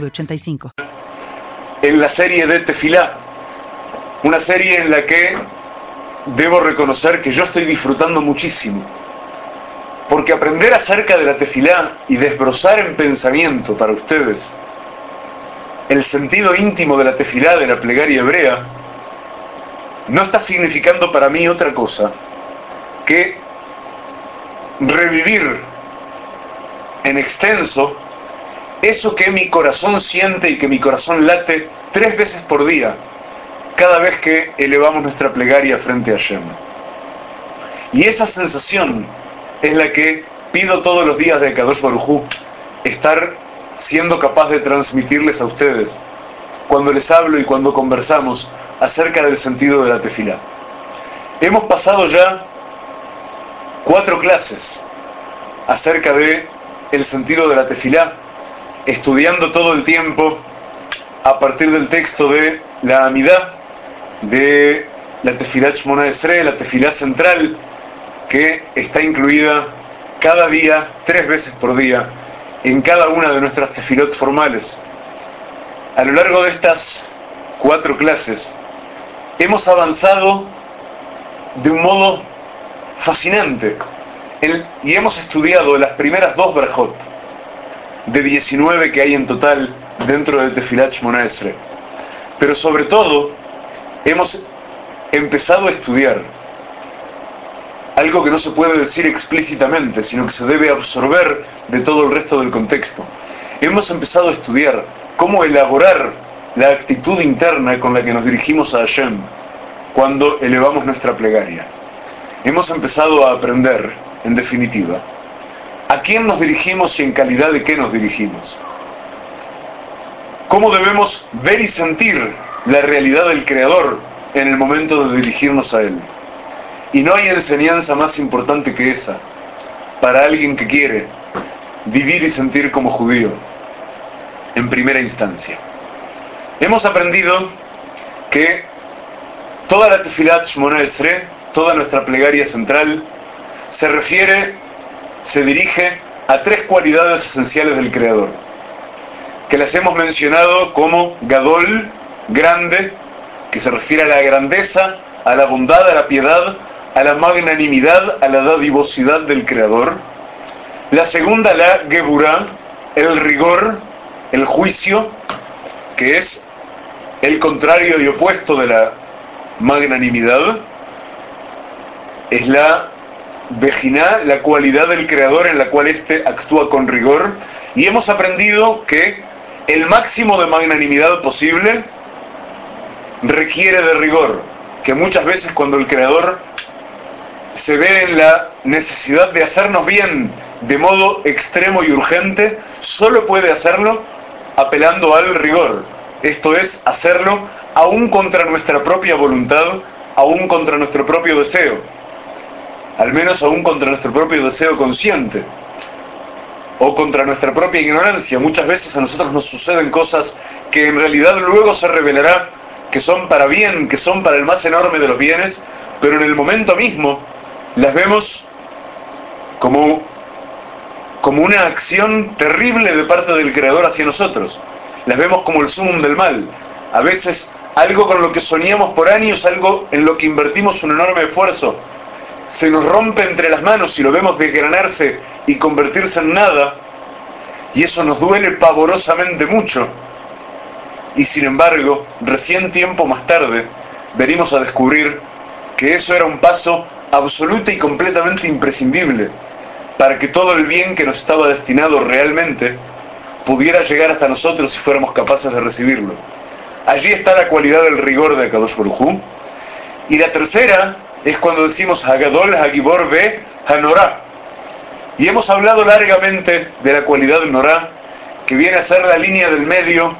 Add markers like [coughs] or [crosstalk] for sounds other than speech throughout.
906985. En la serie de Tefilá, una serie en la que debo reconocer que yo estoy disfrutando muchísimo. Porque aprender acerca de la tefilá y desbrozar en pensamiento para ustedes el sentido íntimo de la tefilá, de la plegaria hebrea, no está significando para mí otra cosa que revivir en extenso eso que mi corazón siente y que mi corazón late tres veces por día, cada vez que elevamos nuestra plegaria frente a Shem. Y esa sensación es la que pido todos los días de Kadosh Baruj estar siendo capaz de transmitirles a ustedes cuando les hablo y cuando conversamos acerca del sentido de la tefila. Hemos pasado ya cuatro clases acerca de el sentido de la tefilá, estudiando todo el tiempo a partir del texto de la Amidad, de la tefilá Shmona Esre, la tefilá central, que está incluida cada día, tres veces por día, en cada una de nuestras tefilot formales. A lo largo de estas cuatro clases, hemos avanzado de un modo fascinante y hemos estudiado las primeras dos brajot de 19 que hay en total dentro de Tefilat Shmona Esre. Pero sobre todo, hemos empezado a estudiar algo que no se puede decir explícitamente, sino que se debe absorber de todo el resto del contexto. Hemos empezado a estudiar cómo elaborar la actitud interna con la que nos dirigimos a Hashem cuando elevamos nuestra plegaria. Hemos empezado a aprender, en definitiva, a quién nos dirigimos y en calidad de qué nos dirigimos. Cómo debemos ver y sentir la realidad del Creador en el momento de dirigirnos a Él. Y no hay enseñanza más importante que esa para alguien que quiere vivir y sentir como judío en primera instancia. Hemos aprendido que toda la Tefilat Shmona Esre, toda nuestra plegaria central, se refiere, se dirige a tres cualidades esenciales del Creador, que las hemos mencionado como Gadol, grande, que se refiere a la grandeza, a la bondad, a la piedad, a la magnanimidad, a la dadivosidad del Creador. La segunda, la Geburah, el rigor, el juicio, que es el contrario y opuesto de la magnanimidad. Es la Vejina, la cualidad del Creador en la cual éste actúa con rigor. Y hemos aprendido que el máximo de magnanimidad posible requiere de rigor, que muchas veces cuando el Creador se ve en la necesidad de hacernos bien de modo extremo y urgente, solo puede hacerlo apelando al rigor. Esto es, hacerlo aún contra nuestra propia voluntad, aún contra nuestro propio deseo. Al menos aún contra nuestro propio deseo consciente. O contra nuestra propia ignorancia. Muchas veces a nosotros nos suceden cosas que en realidad luego se revelará que son para bien, que son para el más enorme de los bienes, pero en el momento mismo las vemos como, como una acción terrible de parte del Creador hacia nosotros. Las vemos como el sumum del mal. A veces algo con lo que soñamos por años, algo en lo que invertimos un enorme esfuerzo, se nos rompe entre las manos y lo vemos desgranarse y convertirse en nada, y eso nos duele pavorosamente mucho. Y sin embargo, recién tiempo más tarde, venimos a descubrir que eso era un paso absoluta y completamente imprescindible para que todo el bien que nos estaba destinado realmente pudiera llegar hasta nosotros si fuéramos capaces de recibirlo. Allí está la cualidad del rigor de Kadosh Baruj Y la tercera es cuando decimos Hagadol, Hagibor, Be, Hanorá. Y hemos hablado largamente de la cualidad del Norá que viene a ser la línea del medio,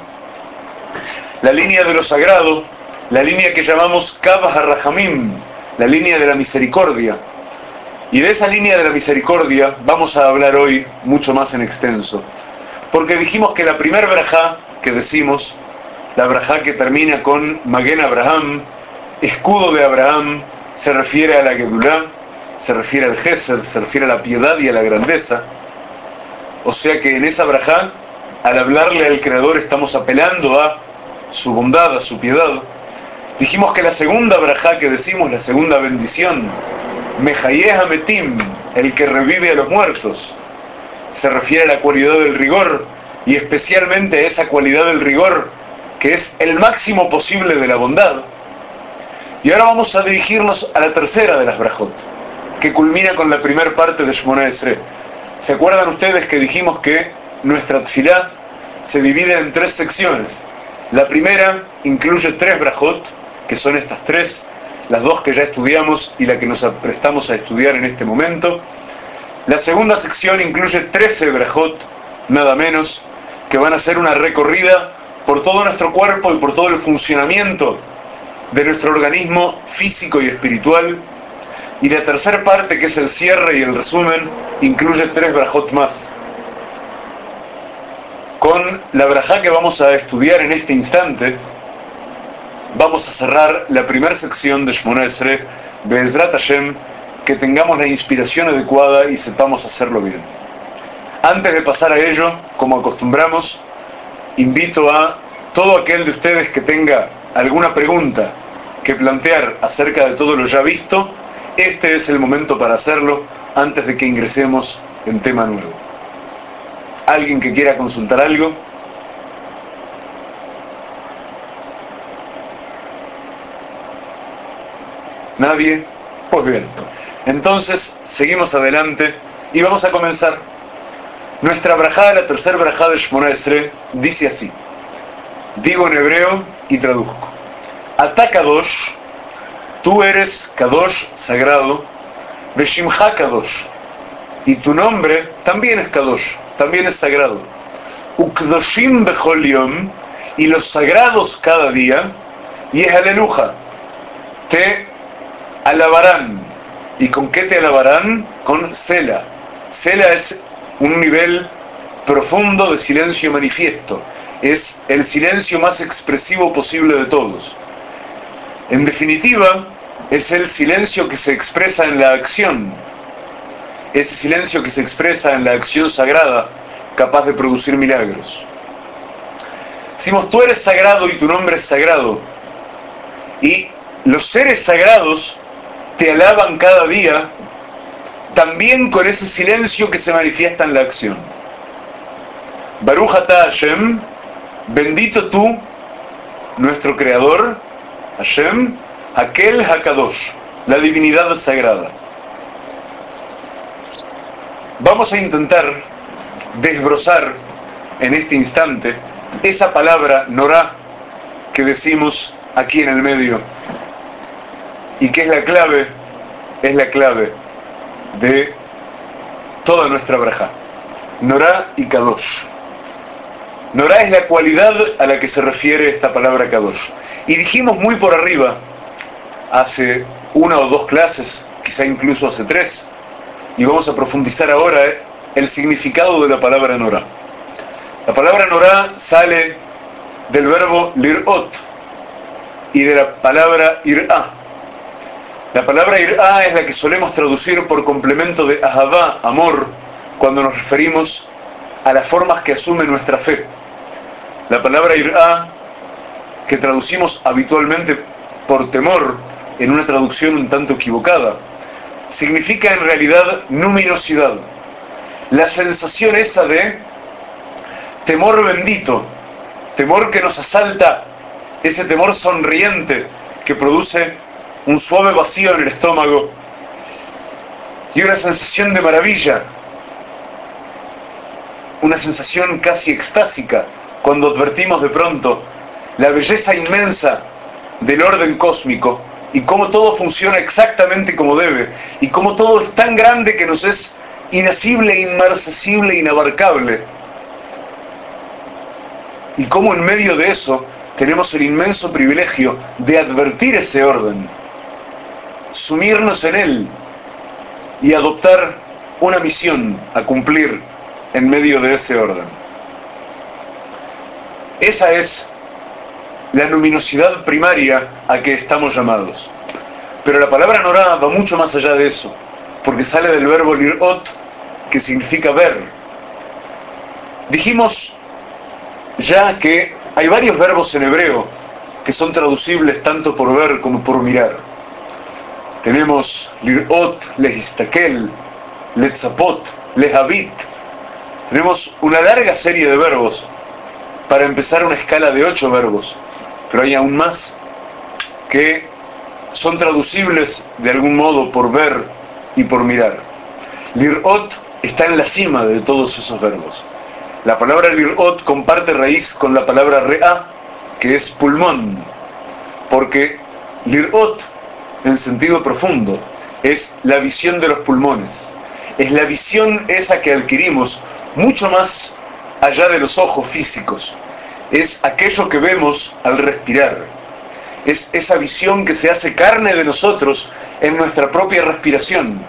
la línea de lo sagrado, la línea que llamamos Kab HaRahamim, la línea de la misericordia. Y de esa línea de la misericordia vamos a hablar hoy mucho más en extenso. Porque dijimos que la primer braja que decimos, la braja que termina con Magen Abraham, escudo de Abraham, se refiere a la Gedulá, se refiere al Gesed, se refiere a la piedad y a la grandeza. O sea que en esa braja, al hablarle al Creador, estamos apelando a su bondad, a su piedad. Dijimos que la segunda braja que decimos, la segunda bendición, Mejayeh Metim, el que revive a los muertos, se refiere a la cualidad del rigor y especialmente a esa cualidad del rigor que es el máximo posible de la bondad. Y ahora vamos a dirigirnos a la tercera de las brajot, que culmina con la primera parte de Shmona Esre. ¿Se acuerdan ustedes que dijimos que nuestra tfilá se divide en tres secciones? La primera incluye tres brajot, que son estas tres, las dos que ya estudiamos y la que nos prestamos a estudiar en este momento. La segunda sección incluye 13 brajot, nada menos, que van a ser una recorrida por todo nuestro cuerpo y por todo el funcionamiento de nuestro organismo físico y espiritual. Y la tercera parte, que es el cierre y el resumen, incluye tres brajot más. Con la brajá que vamos a estudiar en este instante, vamos a cerrar la primera sección de Shmona Esre, Be'ezrat Hashem, que tengamos la inspiración adecuada y sepamos hacerlo bien. Antes de pasar a ello, como acostumbramos, invito a todo aquel de ustedes que tenga alguna pregunta que plantear acerca de todo lo ya visto, este es el momento para hacerlo antes de que ingresemos en tema nuevo. ¿Alguien que quiera consultar algo? ¿Nadie? Pues bien. Entonces, seguimos adelante y vamos a comenzar. Nuestra brajada, la tercera brajada de Shmona Esre, dice así. Digo en hebreo y traduzco. Ata Kadosh, tú eres Kadosh sagrado, Veshimha Kadosh, y tu nombre también es Kadosh, también es sagrado. Ukdoshim Bechol y los sagrados cada día, y es aleluja, te alabarán. ¿Y con qué te alabarán? Con Sela. Sela es un nivel profundo de silencio manifiesto. Es el silencio más expresivo posible de todos. En definitiva, es el silencio que se expresa en la acción. Ese silencio que se expresa en la acción sagrada, capaz de producir milagros. Decimos, tú eres sagrado y tu nombre es sagrado. Y los seres sagrados te alaban cada día, también con ese silencio que se manifiesta en la acción. Baruch Hashem, bendito tú, nuestro creador, Hashem, aquel Hakadosh, la divinidad sagrada. Vamos a intentar desbrozar en este instante esa palabra Norá que decimos aquí en el medio y que es la clave, es la clave de toda nuestra braja. Norá y Kadosh. Norá es la cualidad a la que se refiere esta palabra Kadosh. Y dijimos muy por arriba, hace una o dos clases, quizá incluso hace tres, y vamos a profundizar ahora el significado de la palabra Norá. La palabra Norá sale del verbo lirot y de la palabra irá, la palabra irá es la que solemos traducir por complemento de ahavá, amor, cuando nos referimos a las formas que asume nuestra fe. La palabra irá, que traducimos habitualmente por temor, en una traducción un tanto equivocada, significa en realidad luminosidad. La sensación esa de temor bendito, temor que nos asalta, ese temor sonriente que produce un suave vacío en el estómago y una sensación de maravilla, una sensación casi extásica cuando advertimos de pronto la belleza inmensa del orden cósmico y cómo todo funciona exactamente como debe y cómo todo es tan grande que nos es inasible, inmarcesible, inabarcable. y cómo en medio de eso tenemos el inmenso privilegio de advertir ese orden, sumirnos en él y adoptar una misión a cumplir en medio de ese orden. Esa es la luminosidad primaria a que estamos llamados. Pero la palabra Norá va mucho más allá de eso, porque sale del verbo lirot, que significa ver. Dijimos ya que hay varios verbos en hebreo que son traducibles tanto por ver como por mirar. Tenemos lirot, lehistakel, letzapot, lehavit. Tenemos una larga serie de verbos para empezar una escala de ocho verbos, pero hay aún más que son traducibles de algún modo por ver y por mirar. Lirot está en la cima de todos esos verbos. La palabra lirot comparte raíz con la palabra rea, que es pulmón, porque lirot, en sentido profundo, es la visión de los pulmones. Es la visión esa que adquirimos mucho más allá de los ojos físicos. Es aquello que vemos al respirar. Es esa visión que se hace carne de nosotros en nuestra propia respiración.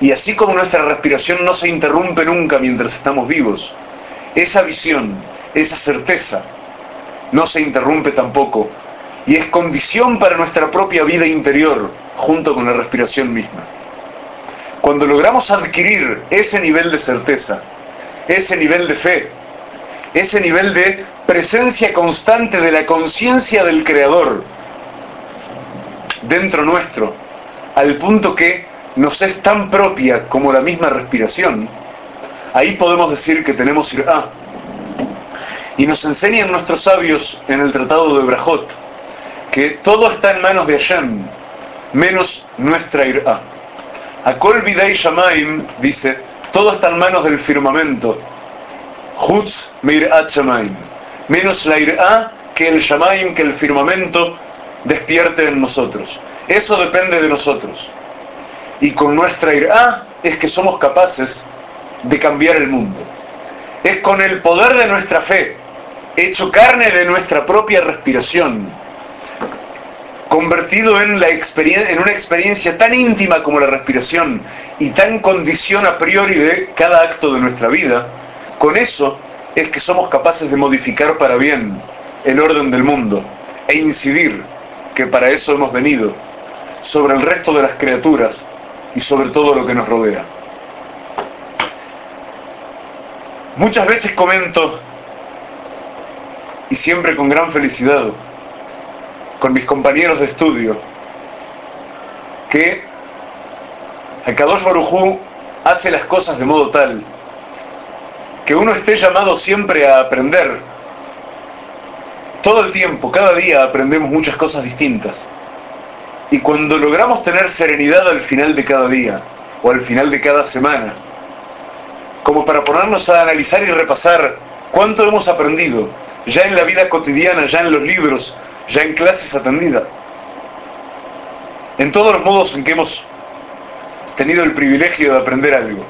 Y así como nuestra respiración no se interrumpe nunca mientras estamos vivos, esa visión, esa certeza, no se interrumpe tampoco y es condición para nuestra propia vida interior junto con la respiración misma. Cuando logramos adquirir ese nivel de certeza, ese nivel de fe, ese nivel de presencia constante de la conciencia del Creador dentro nuestro, al punto que nos es tan propia como la misma respiración, ahí podemos decir que tenemos irá. Y nos enseñan nuestros sabios en el Tratado de Brajot que todo está en manos de Hashem, menos nuestra irá. Akol Bidei Shamaim dice, todo está en manos del firmamento. Hutz Mir'at Shamaim. Menos la irá que el Shamaim, que el firmamento despierte en nosotros. Eso depende de nosotros. Y con nuestra irá es que somos capaces de cambiar el mundo. Es con el poder de nuestra fe, hecho carne de nuestra propia respiración, convertido en, una experiencia tan íntima como la respiración y tan condición a priori de cada acto de nuestra vida, con eso es que somos capaces de modificar para bien el orden del mundo e incidir, que para eso hemos venido, sobre el resto de las criaturas y sobre todo lo que nos rodea. Muchas veces comento, y siempre con gran felicidad, con mis compañeros de estudio, que Akadosh Barujú hace las cosas de modo tal que uno esté llamado siempre a aprender. Todo el tiempo, cada día aprendemos muchas cosas distintas. Y cuando logramos tener serenidad al final de cada día o al final de cada semana, como para ponernos a analizar y repasar cuánto hemos aprendido, ya en la vida cotidiana, ya en los libros, ya en clases atendidas, en todos los modos en que hemos tenido el privilegio de aprender algo.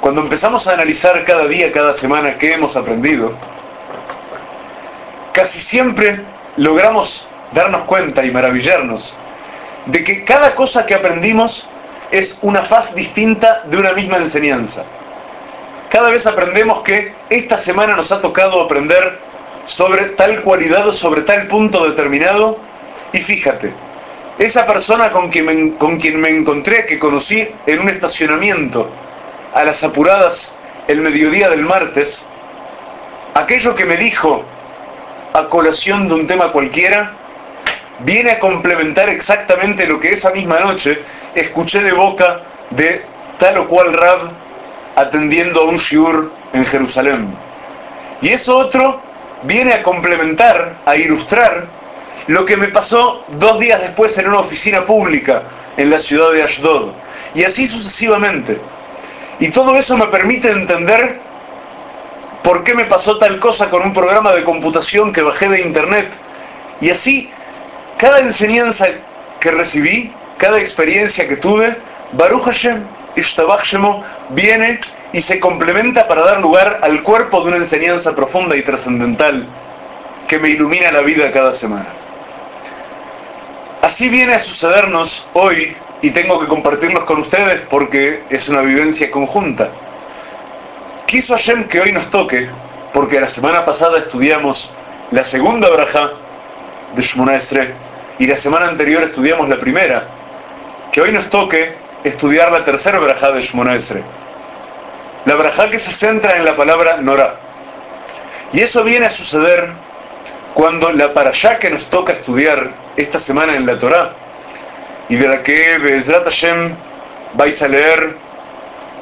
Cuando empezamos a analizar cada día, cada semana qué hemos aprendido, casi siempre logramos darnos cuenta y maravillarnos de que cada cosa que aprendimos es una faz distinta de una misma enseñanza. Cada vez aprendemos que esta semana nos ha tocado aprender sobre tal cualidad o sobre tal punto determinado y fíjate, esa persona con quien, me, con quien me encontré, que conocí en un estacionamiento a las apuradas el mediodía del martes, aquello que me dijo a colación de un tema cualquiera, viene a complementar exactamente lo que esa misma noche escuché de boca de tal o cual Rab atendiendo a un shiur en Jerusalén. Y eso otro viene a complementar, a ilustrar lo que me pasó dos días después en una oficina pública en la ciudad de Ashdod. Y así sucesivamente. Y todo eso me permite entender por qué me pasó tal cosa con un programa de computación que bajé de internet. Y así, cada enseñanza que recibí, cada experiencia que tuve, Baruch Hashem, Ishtabach viene y se complementa para dar lugar al cuerpo de una enseñanza profunda y trascendental que me ilumina la vida cada semana. Así viene a sucedernos hoy y tengo que compartirlos con ustedes porque es una vivencia conjunta. Quiso Hashem que hoy nos toque, porque la semana pasada estudiamos la segunda braja de Shmona Esre y la semana anterior estudiamos la primera, que hoy nos toque estudiar la tercera braja de Shmona Esre. La braja que se centra en la palabra Nora. Y eso viene a suceder cuando la parashá que nos toca estudiar esta semana en la Torá, y de la que Bezrat Hashem vais a leer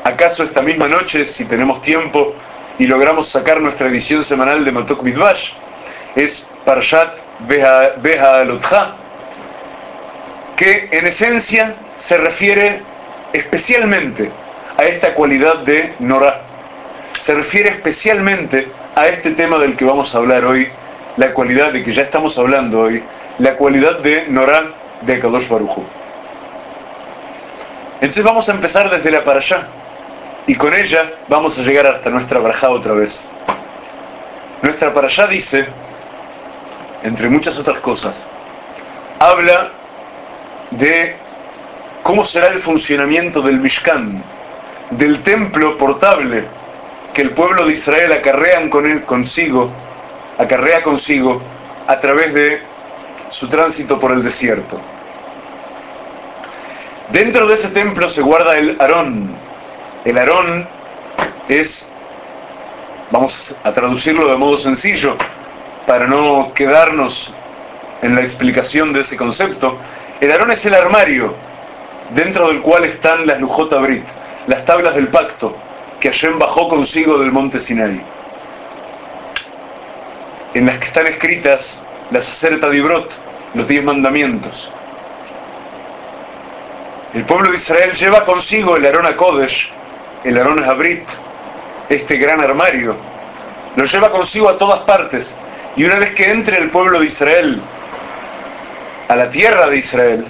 acaso esta misma noche, si tenemos tiempo y logramos sacar nuestra edición semanal de Matok Midvash, es Parashat Beha Alotcha, que en esencia se refiere especialmente a esta cualidad de Norah. Se refiere especialmente a este tema del que vamos a hablar hoy, la cualidad de que ya estamos hablando hoy, la cualidad de Norah de Kadosh Baruchu. Entonces vamos a empezar desde la para allá y con ella vamos a llegar hasta nuestra braja otra vez. Nuestra para allá dice, entre muchas otras cosas, habla de cómo será el funcionamiento del Mishkan, del templo portable que el pueblo de Israel acarrean con él, consigo, acarrea consigo a través de su tránsito por el desierto. Dentro de ese templo se guarda el Aarón. El Aarón es, vamos a traducirlo de modo sencillo, para no quedarnos en la explicación de ese concepto, el Aarón es el armario dentro del cual están las Lujot Brit, las tablas del pacto que Hashem bajó consigo del monte Sinai, en las que están escritas las Acerta Dibrot, los diez mandamientos. El pueblo de Israel lleva consigo el Arón Kodesh, el Arón Abrit, este gran armario. Lo lleva consigo a todas partes. Y una vez que entre el pueblo de Israel a la tierra de Israel,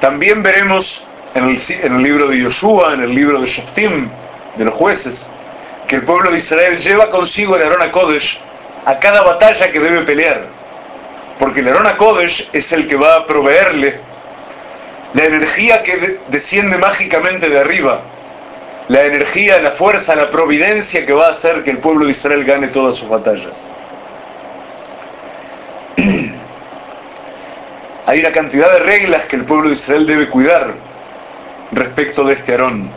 también veremos en el, libro de Yoshua, en el libro de Shoftim, de los jueces, que el pueblo de Israel lleva consigo el Arón Kodesh a cada batalla que debe pelear. Porque el Arón Kodesh es el que va a proveerle la energía que desciende mágicamente de arriba, la energía, la fuerza, la providencia que va a hacer que el pueblo de Israel gane todas sus batallas. [clears throat] Hay una cantidad de reglas que el pueblo de Israel debe cuidar respecto de este Aarón,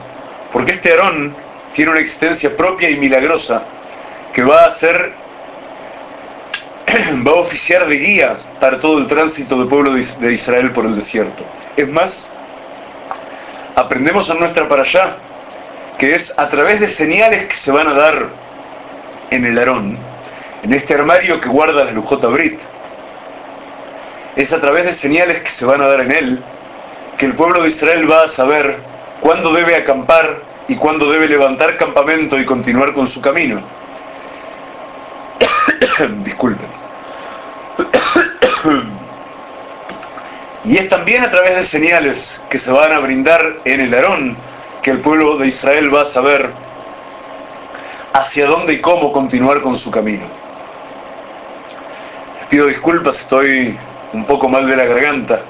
porque este Aarón tiene una existencia propia y milagrosa que va a ser [clears throat] va a oficiar de guía para todo el tránsito del pueblo de Israel por el desierto. Es más, aprendemos en nuestra para allá que es a través de señales que se van a dar en el Aarón, en este armario que guarda la Lujota Brit, es a través de señales que se van a dar en él que el pueblo de Israel va a saber cuándo debe acampar y cuándo debe levantar campamento y continuar con su camino. [coughs] Disculpen. [coughs] y es también a través de señales que se van a brindar en el Aarón que el pueblo de Israel va a saber hacia dónde y cómo continuar con su camino. Les pido disculpas, estoy un poco mal de la garganta.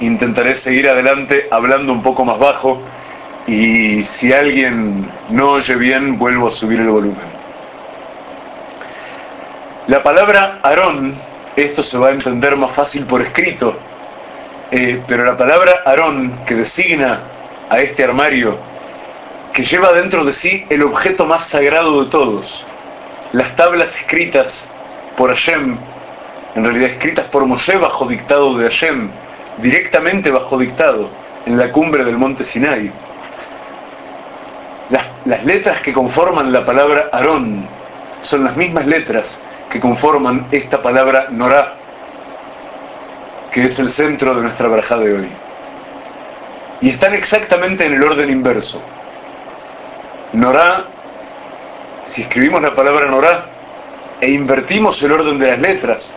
Intentaré seguir adelante hablando un poco más bajo y si alguien no oye bien, vuelvo a subir el volumen. La palabra Aarón, esto se va a entender más fácil por escrito, eh, pero la palabra Aarón, que designa a este armario, que lleva dentro de sí el objeto más sagrado de todos, las tablas escritas por Hashem, en realidad escritas por Moshe bajo dictado de Hashem, directamente bajo dictado, en la cumbre del monte Sinai. Las, las letras que conforman la palabra Aarón son las mismas letras que conforman esta palabra Norá, que es el centro de nuestra braja de hoy. Y están exactamente en el orden inverso. Norá, si escribimos la palabra Norá e invertimos el orden de las letras,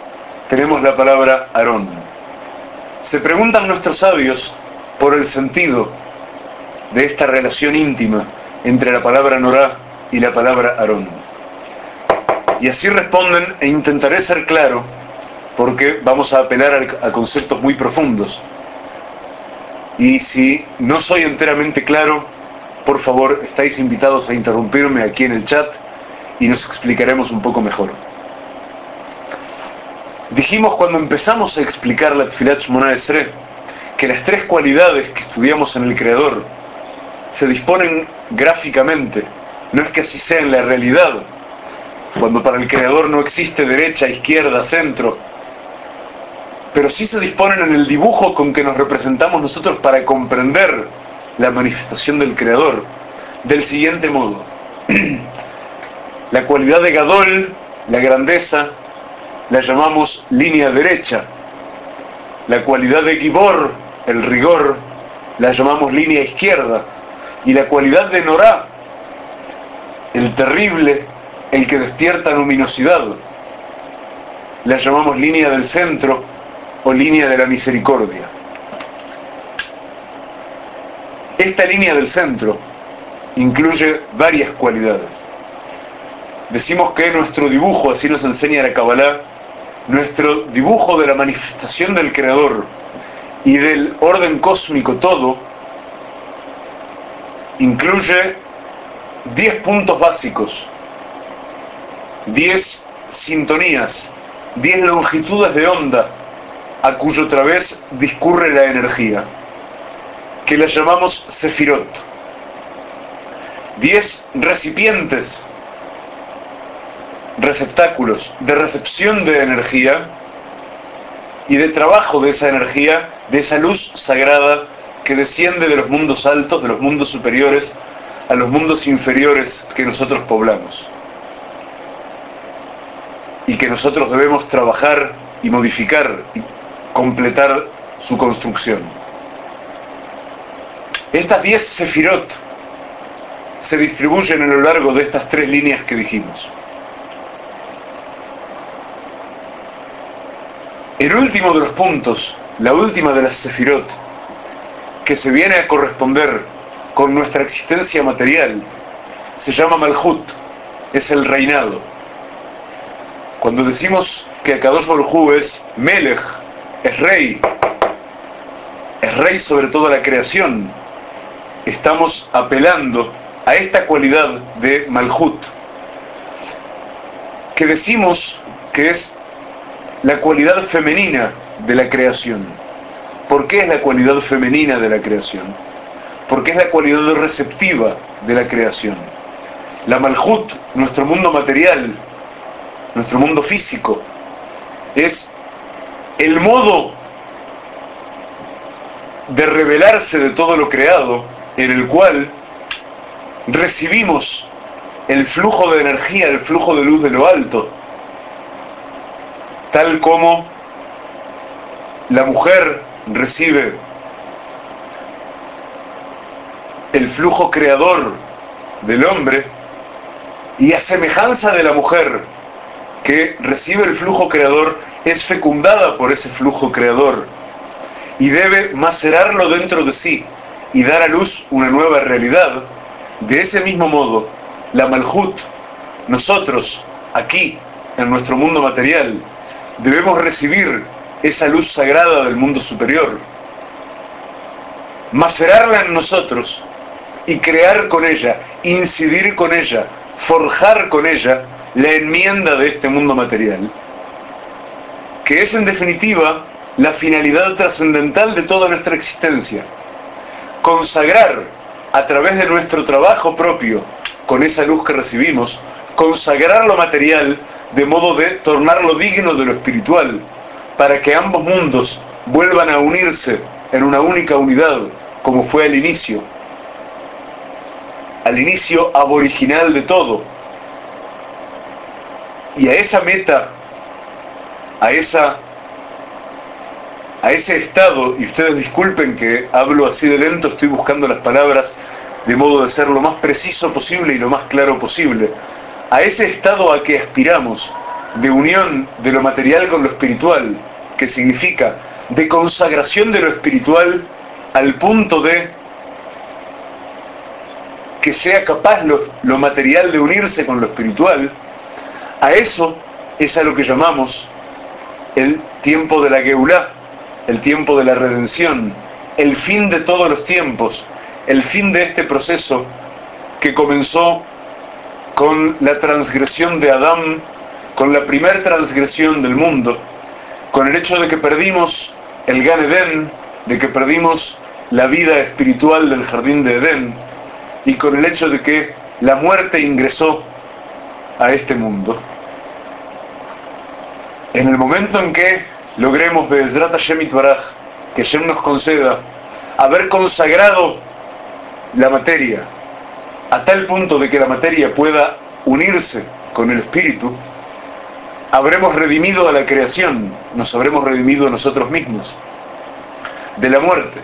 tenemos la palabra Aarón. Se preguntan nuestros sabios por el sentido de esta relación íntima entre la palabra Norá y la palabra Aarón. Y así responden e intentaré ser claro porque vamos a apelar a conceptos muy profundos. Y si no soy enteramente claro, por favor, estáis invitados a interrumpirme aquí en el chat y nos explicaremos un poco mejor. Dijimos cuando empezamos a explicar la Tfilat Shmona que las tres cualidades que estudiamos en el Creador se disponen gráficamente, no es que así sea en la realidad, cuando para el Creador no existe derecha, izquierda, centro, pero sí se disponen en el dibujo con que nos representamos nosotros para comprender la manifestación del Creador del siguiente modo. [clears throat] la cualidad de Gadol, la grandeza, la llamamos línea derecha. La cualidad de Gibor, el rigor, la llamamos línea izquierda. Y la cualidad de Norá, el terrible, el que despierta luminosidad, la llamamos línea del centro o línea de la misericordia. Esta línea del centro incluye varias cualidades. Decimos que nuestro dibujo, así nos enseña la Kabbalah, nuestro dibujo de la manifestación del Creador y del orden cósmico todo, incluye 10 puntos básicos, 10 sintonías, 10 longitudes de onda a cuyo través discurre la energía, que la llamamos Sefirot. Diez recipientes, receptáculos de recepción de energía y de trabajo de esa energía, de esa luz sagrada que desciende de los mundos altos, de los mundos superiores, a los mundos inferiores que nosotros poblamos. Y que nosotros debemos trabajar y modificar y completar su construcción. Estas 10 sefirot se distribuyen a lo largo de estas tres líneas que dijimos. El último de los puntos, la última de las sefirot, que se viene a corresponder con nuestra existencia material, se llama Malhut, es el reinado. Cuando decimos que Akadosh Baruj es Melech, es rey, es rey sobre toda la creación. Estamos apelando a esta cualidad de Malhut, que decimos que es la cualidad femenina de la creación. ¿Por qué es la cualidad femenina de la creación? Porque es la cualidad receptiva de la creación. La Malhut, nuestro mundo material, nuestro mundo físico, es el modo de revelarse de todo lo creado en el cual recibimos el flujo de energía, el flujo de luz de lo alto, tal como la mujer recibe el flujo creador del hombre y a semejanza de la mujer que recibe el flujo creador es fecundada por ese flujo creador y debe macerarlo dentro de sí y dar a luz una nueva realidad, de ese mismo modo, la Malhut, nosotros, aquí, en nuestro mundo material, debemos recibir esa luz sagrada del mundo superior, macerarla en nosotros y crear con ella, incidir con ella, forjar con ella la enmienda de este mundo material que es en definitiva la finalidad trascendental de toda nuestra existencia. Consagrar a través de nuestro trabajo propio, con esa luz que recibimos, consagrar lo material de modo de tornarlo digno de lo espiritual, para que ambos mundos vuelvan a unirse en una única unidad, como fue al inicio, al inicio aboriginal de todo. Y a esa meta a esa a ese estado, y ustedes disculpen que hablo así de lento, estoy buscando las palabras de modo de ser lo más preciso posible y lo más claro posible, a ese estado a que aspiramos, de unión de lo material con lo espiritual, que significa de consagración de lo espiritual al punto de que sea capaz lo, lo material de unirse con lo espiritual, a eso es a lo que llamamos el tiempo de la Geulá, el tiempo de la redención, el fin de todos los tiempos, el fin de este proceso que comenzó con la transgresión de Adán, con la primera transgresión del mundo, con el hecho de que perdimos el Gan Edén, de que perdimos la vida espiritual del jardín de Edén, y con el hecho de que la muerte ingresó a este mundo. En el momento en que logremos Bezrat Hashem Baraj, que Hashem nos conceda haber consagrado la materia a tal punto de que la materia pueda unirse con el espíritu, habremos redimido a la creación, nos habremos redimido a nosotros mismos de la muerte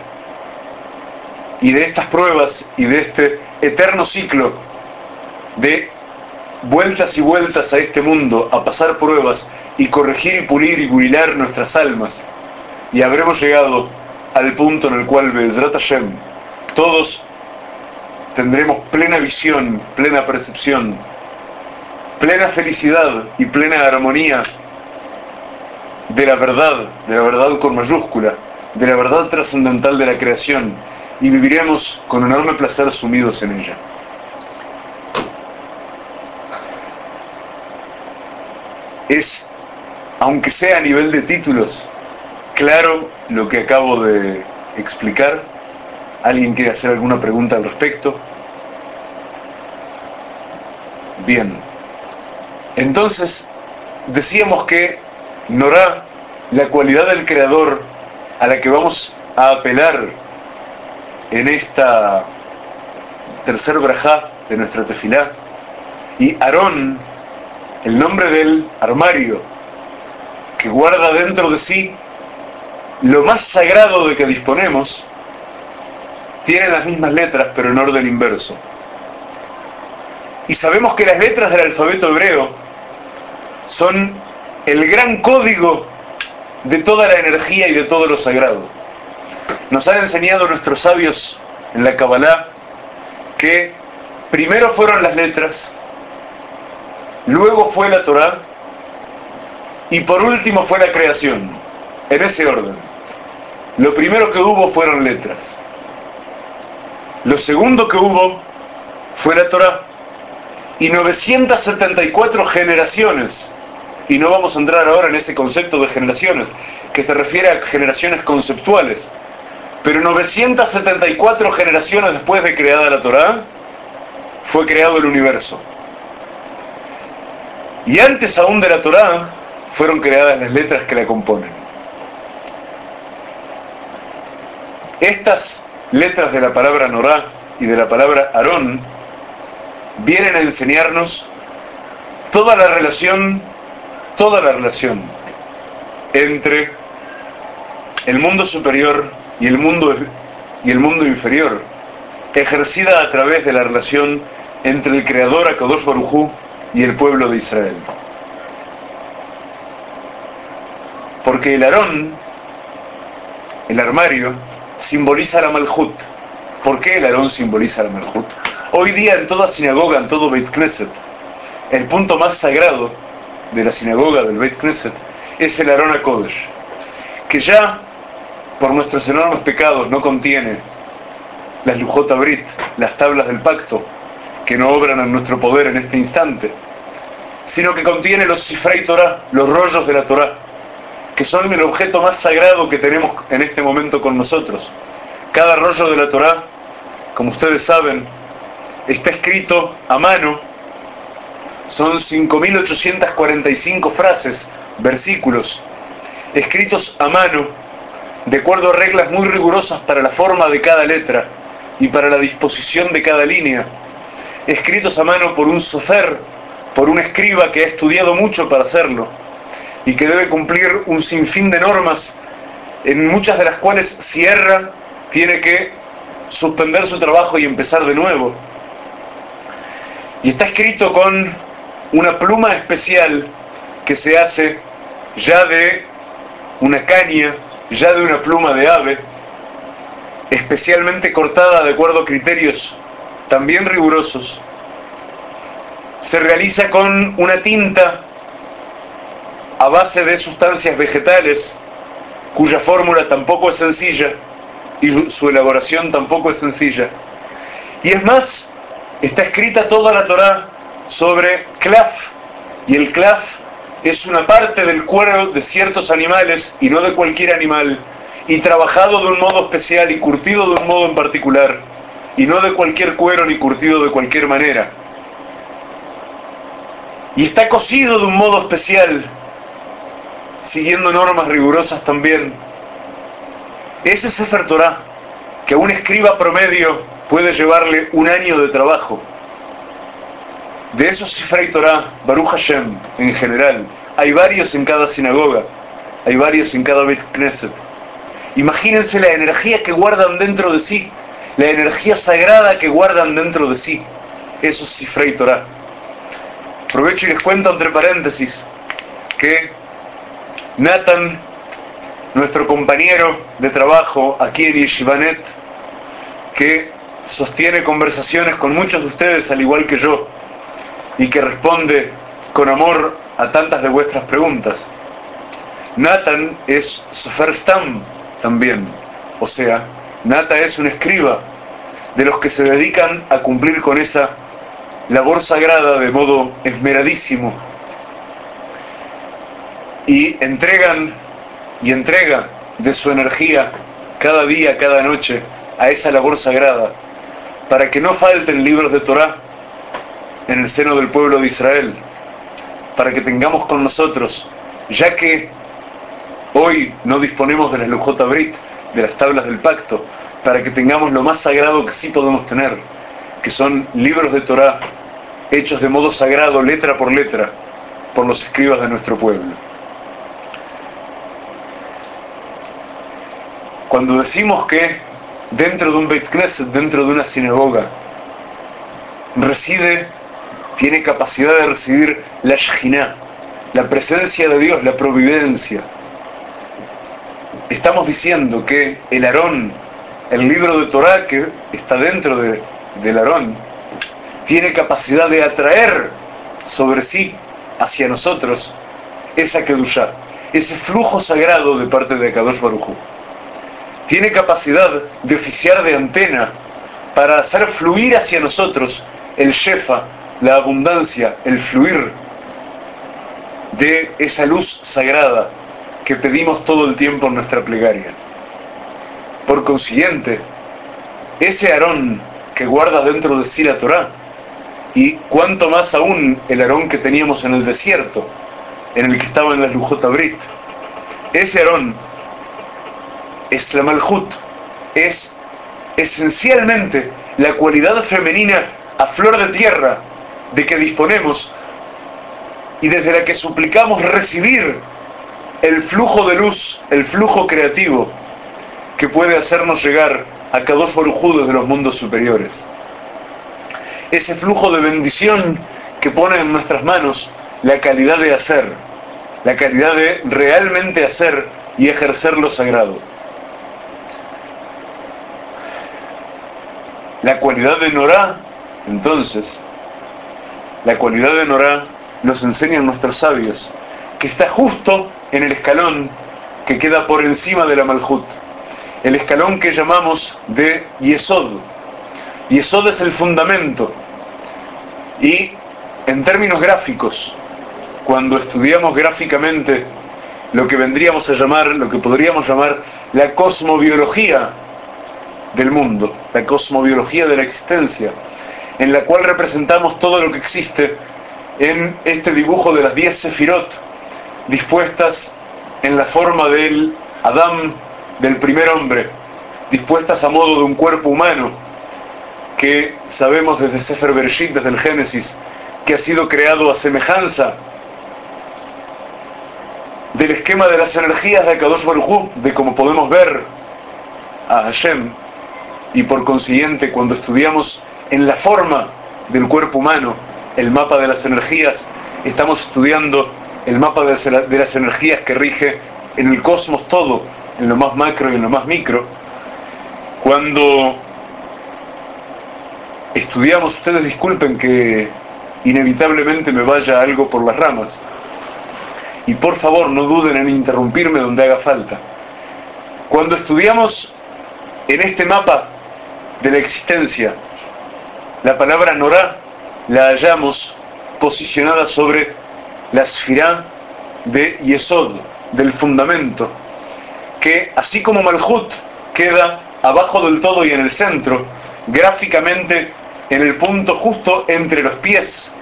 y de estas pruebas y de este eterno ciclo de vueltas y vueltas a este mundo, a pasar pruebas y corregir y pulir y burilar nuestras almas. Y habremos llegado al punto en el cual Bezrat todos tendremos plena visión, plena percepción, plena felicidad y plena armonía de la verdad, de la verdad con mayúscula, de la verdad trascendental de la creación, y viviremos con enorme placer sumidos en ella. Es aunque sea a nivel de títulos, claro lo que acabo de explicar. ¿Alguien quiere hacer alguna pregunta al respecto? Bien. Entonces, decíamos que Norá, la cualidad del creador a la que vamos a apelar en esta tercer brajá de nuestra tefilá, y Aarón, el nombre del armario, que guarda dentro de sí lo más sagrado de que disponemos, tiene las mismas letras pero en orden inverso. Y sabemos que las letras del alfabeto hebreo son el gran código de toda la energía y de todo lo sagrado. Nos han enseñado nuestros sabios en la Kabbalah que primero fueron las letras, luego fue la Torah y por último fue la creación, en ese orden. Lo primero que hubo fueron letras. Lo segundo que hubo fue la Torah. Y 974 generaciones, y no vamos a entrar ahora en ese concepto de generaciones, que se refiere a generaciones conceptuales, pero 974 generaciones después de creada la Torah, fue creado el universo. Y antes aún de la Torah, fueron creadas las letras que la componen. Estas letras de la palabra Norá y de la palabra Aarón vienen a enseñarnos toda la relación, toda la relación entre el mundo superior y el mundo, y el mundo inferior, ejercida a través de la relación entre el Creador Akadosh Barujú y el pueblo de Israel. Porque el arón, el armario, simboliza la Malhut. ¿Por qué el arón simboliza la Malhut? Hoy día en toda sinagoga, en todo Beit Knesset, el punto más sagrado de la sinagoga del Beit Knesset es el Arón Kodesh, que ya por nuestros enormes pecados no contiene las Lujot Brit, las tablas del pacto, que no obran en nuestro poder en este instante, sino que contiene los Sifrei Torah, los rollos de la Torah que son el objeto más sagrado que tenemos en este momento con nosotros. Cada rollo de la Torá, como ustedes saben, está escrito a mano. Son 5.845 frases, versículos, escritos a mano, de acuerdo a reglas muy rigurosas para la forma de cada letra y para la disposición de cada línea, escritos a mano por un sofer, por un escriba que ha estudiado mucho para hacerlo y que debe cumplir un sinfín de normas, en muchas de las cuales si erra tiene que suspender su trabajo y empezar de nuevo. Y está escrito con una pluma especial que se hace ya de una caña, ya de una pluma de ave, especialmente cortada de acuerdo a criterios también rigurosos, se realiza con una tinta a base de sustancias vegetales, cuya fórmula tampoco es sencilla y su elaboración tampoco es sencilla. Y es más, está escrita toda la Torá sobre claf, y el claf es una parte del cuero de ciertos animales y no de cualquier animal, y trabajado de un modo especial y curtido de un modo en particular, y no de cualquier cuero ni curtido de cualquier manera. Y está cocido de un modo especial, siguiendo normas rigurosas también. Ese Sefer Torah, que a un escriba promedio puede llevarle un año de trabajo. De esos Sefer Torah, Baruch Hashem, en general, hay varios en cada sinagoga, hay varios en cada Bet Knesset. Imagínense la energía que guardan dentro de sí, la energía sagrada que guardan dentro de sí. Eso es Sifrei Torah. Aprovecho y les cuento entre paréntesis que Nathan, nuestro compañero de trabajo aquí en Yeshivanet, que sostiene conversaciones con muchos de ustedes al igual que yo y que responde con amor a tantas de vuestras preguntas. Nathan es Sofer Stam también, o sea, Nata es un escriba de los que se dedican a cumplir con esa labor sagrada de modo esmeradísimo y entregan y entrega de su energía cada día, cada noche a esa labor sagrada para que no falten libros de Torah en el seno del pueblo de Israel, para que tengamos con nosotros, ya que hoy no disponemos de la Lujota Brit, de las tablas del pacto, para que tengamos lo más sagrado que sí podemos tener, que son libros de Torah hechos de modo sagrado, letra por letra, por los escribas de nuestro pueblo. Cuando decimos que dentro de un Beit Knesset, dentro de una sinagoga, reside, tiene capacidad de recibir la Shekhinah, la presencia de Dios, la providencia. Estamos diciendo que el Aarón, el libro de Torah que está dentro de, del Aarón, tiene capacidad de atraer sobre sí, hacia nosotros, esa Kedushá, ese flujo sagrado de parte de Kadosh Baruj tiene capacidad de oficiar de antena para hacer fluir hacia nosotros el shefa, la abundancia, el fluir de esa luz sagrada que pedimos todo el tiempo en nuestra plegaria. Por consiguiente, ese Aarón que guarda dentro de sí la Torah, y cuanto más aún el Aarón que teníamos en el desierto, en el que estaba en la Lujota Brit, ese Aarón es la Malhut, es esencialmente la cualidad femenina a flor de tierra de que disponemos y desde la que suplicamos recibir el flujo de luz, el flujo creativo que puede hacernos llegar a cada dos forujudos de los mundos superiores. Ese flujo de bendición que pone en nuestras manos la calidad de hacer, la calidad de realmente hacer y ejercer lo sagrado. La cualidad de Norá, entonces, la cualidad de Norá nos enseñan nuestros sabios, que está justo en el escalón que queda por encima de la Malhut, el escalón que llamamos de Yesod. Yesod es el fundamento. Y en términos gráficos, cuando estudiamos gráficamente lo que vendríamos a llamar, lo que podríamos llamar la cosmobiología del mundo, la cosmobiología de la existencia, en la cual representamos todo lo que existe en este dibujo de las diez sefirot dispuestas en la forma del Adán, del primer hombre, dispuestas a modo de un cuerpo humano, que sabemos desde Sefer Bereshit, desde el Génesis, que ha sido creado a semejanza del esquema de las energías de Kadosh Baruj de como podemos ver a Hashem, y por consiguiente cuando estudiamos en la forma del cuerpo humano el mapa de las energías, estamos estudiando el mapa de las energías que rige en el cosmos todo, en lo más macro y en lo más micro. Cuando estudiamos, ustedes disculpen que inevitablemente me vaya algo por las ramas, y por favor no duden en interrumpirme donde haga falta. Cuando estudiamos en este mapa de la existencia, la palabra Norá la hallamos posicionada sobre la esfirá de Yesod, del fundamento, que así como Malhut queda abajo del todo y en el centro, gráficamente en el punto justo entre los pies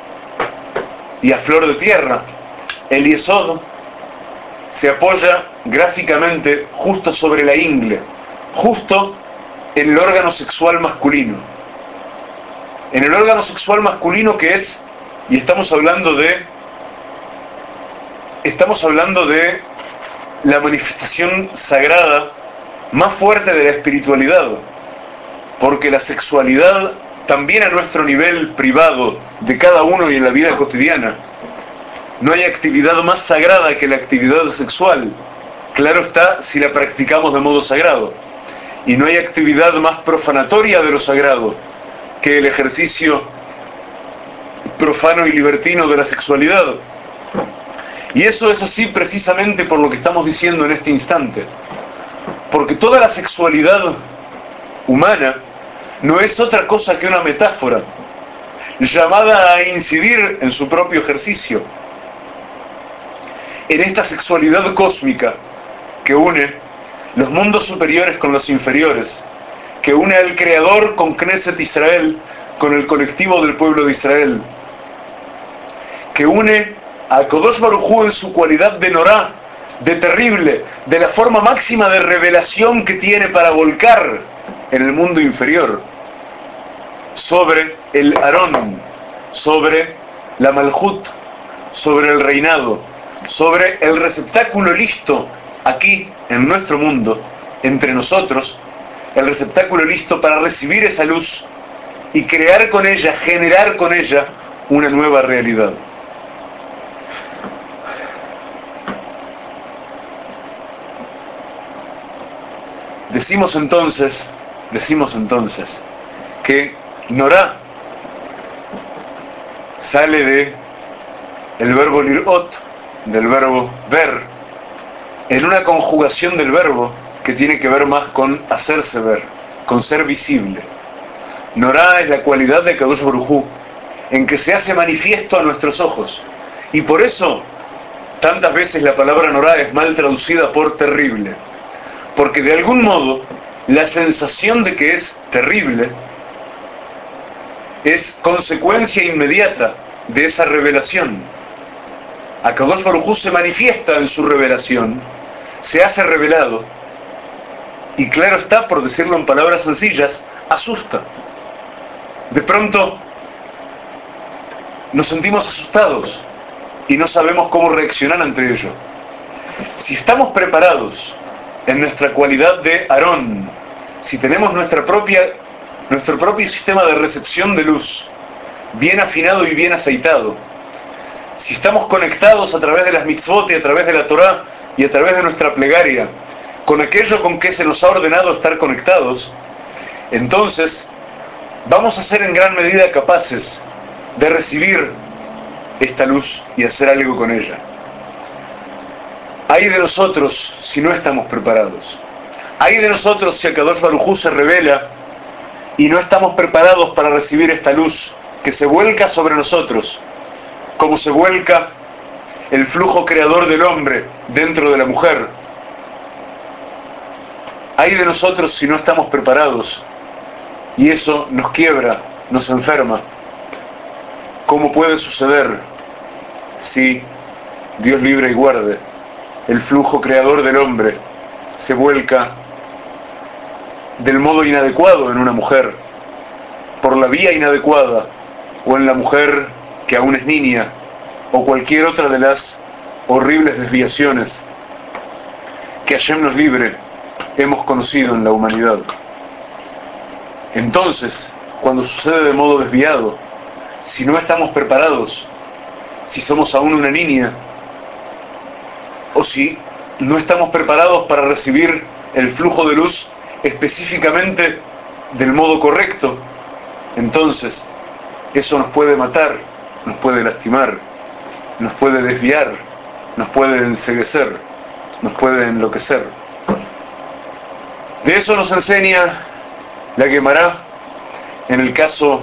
y a flor de tierra, el Yesod se apoya gráficamente justo sobre la ingle, justo en el órgano sexual masculino. En el órgano sexual masculino que es, y estamos hablando de, estamos hablando de la manifestación sagrada más fuerte de la espiritualidad, porque la sexualidad también a nuestro nivel privado de cada uno y en la vida cotidiana, no hay actividad más sagrada que la actividad sexual. Claro está si la practicamos de modo sagrado. Y no hay actividad más profanatoria de lo sagrado que el ejercicio profano y libertino de la sexualidad. Y eso es así precisamente por lo que estamos diciendo en este instante. Porque toda la sexualidad humana no es otra cosa que una metáfora llamada a incidir en su propio ejercicio, en esta sexualidad cósmica que une los mundos superiores con los inferiores, que une al Creador con Knesset Israel, con el colectivo del pueblo de Israel, que une a Kodosh Baruj en su cualidad de Norá, de terrible, de la forma máxima de revelación que tiene para volcar en el mundo inferior, sobre el Aarón, sobre la Malhut, sobre el reinado, sobre el receptáculo listo aquí en nuestro mundo, entre nosotros, el receptáculo listo para recibir esa luz y crear con ella, generar con ella una nueva realidad. Decimos entonces, decimos entonces que Norá sale de el verbo lirot, del verbo ver, en una conjugación del verbo que tiene que ver más con hacerse ver, con ser visible. Norá es la cualidad de Kadosh Barujú, en que se hace manifiesto a nuestros ojos. Y por eso, tantas veces la palabra Norá es mal traducida por terrible. Porque de algún modo, la sensación de que es terrible es consecuencia inmediata de esa revelación. Akadosh Baruj se manifiesta en su revelación, se hace revelado, y claro está, por decirlo en palabras sencillas, asusta. De pronto nos sentimos asustados y no sabemos cómo reaccionar ante ello. Si estamos preparados en nuestra cualidad de Aarón, si tenemos nuestra propia, nuestro propio sistema de recepción de luz bien afinado y bien aceitado, si estamos conectados a través de las mitzvot y a través de la Torah y a través de nuestra plegaria, con aquello con que se nos ha ordenado estar conectados, entonces vamos a ser en gran medida capaces de recibir esta luz y hacer algo con ella. Hay de nosotros si no estamos preparados. Hay de nosotros si Akadosh Barujú se revela y no estamos preparados para recibir esta luz que se vuelca sobre nosotros como se vuelca el flujo creador del hombre dentro de la mujer. Hay de nosotros si no estamos preparados y eso nos quiebra, nos enferma. ¿Cómo puede suceder si Dios libre y guarde el flujo creador del hombre se vuelca del modo inadecuado en una mujer, por la vía inadecuada o en la mujer que aún es niña, o cualquier otra de las horribles desviaciones que Hashem nos libre hemos conocido en la humanidad. Entonces, cuando sucede de modo desviado, si no estamos preparados, si somos aún una niña, o si no estamos preparados para recibir el flujo de luz específicamente del modo correcto, entonces eso nos puede matar, nos puede lastimar, nos puede desviar, nos puede enseguecer, nos puede enloquecer. De eso nos enseña la quemará en el caso,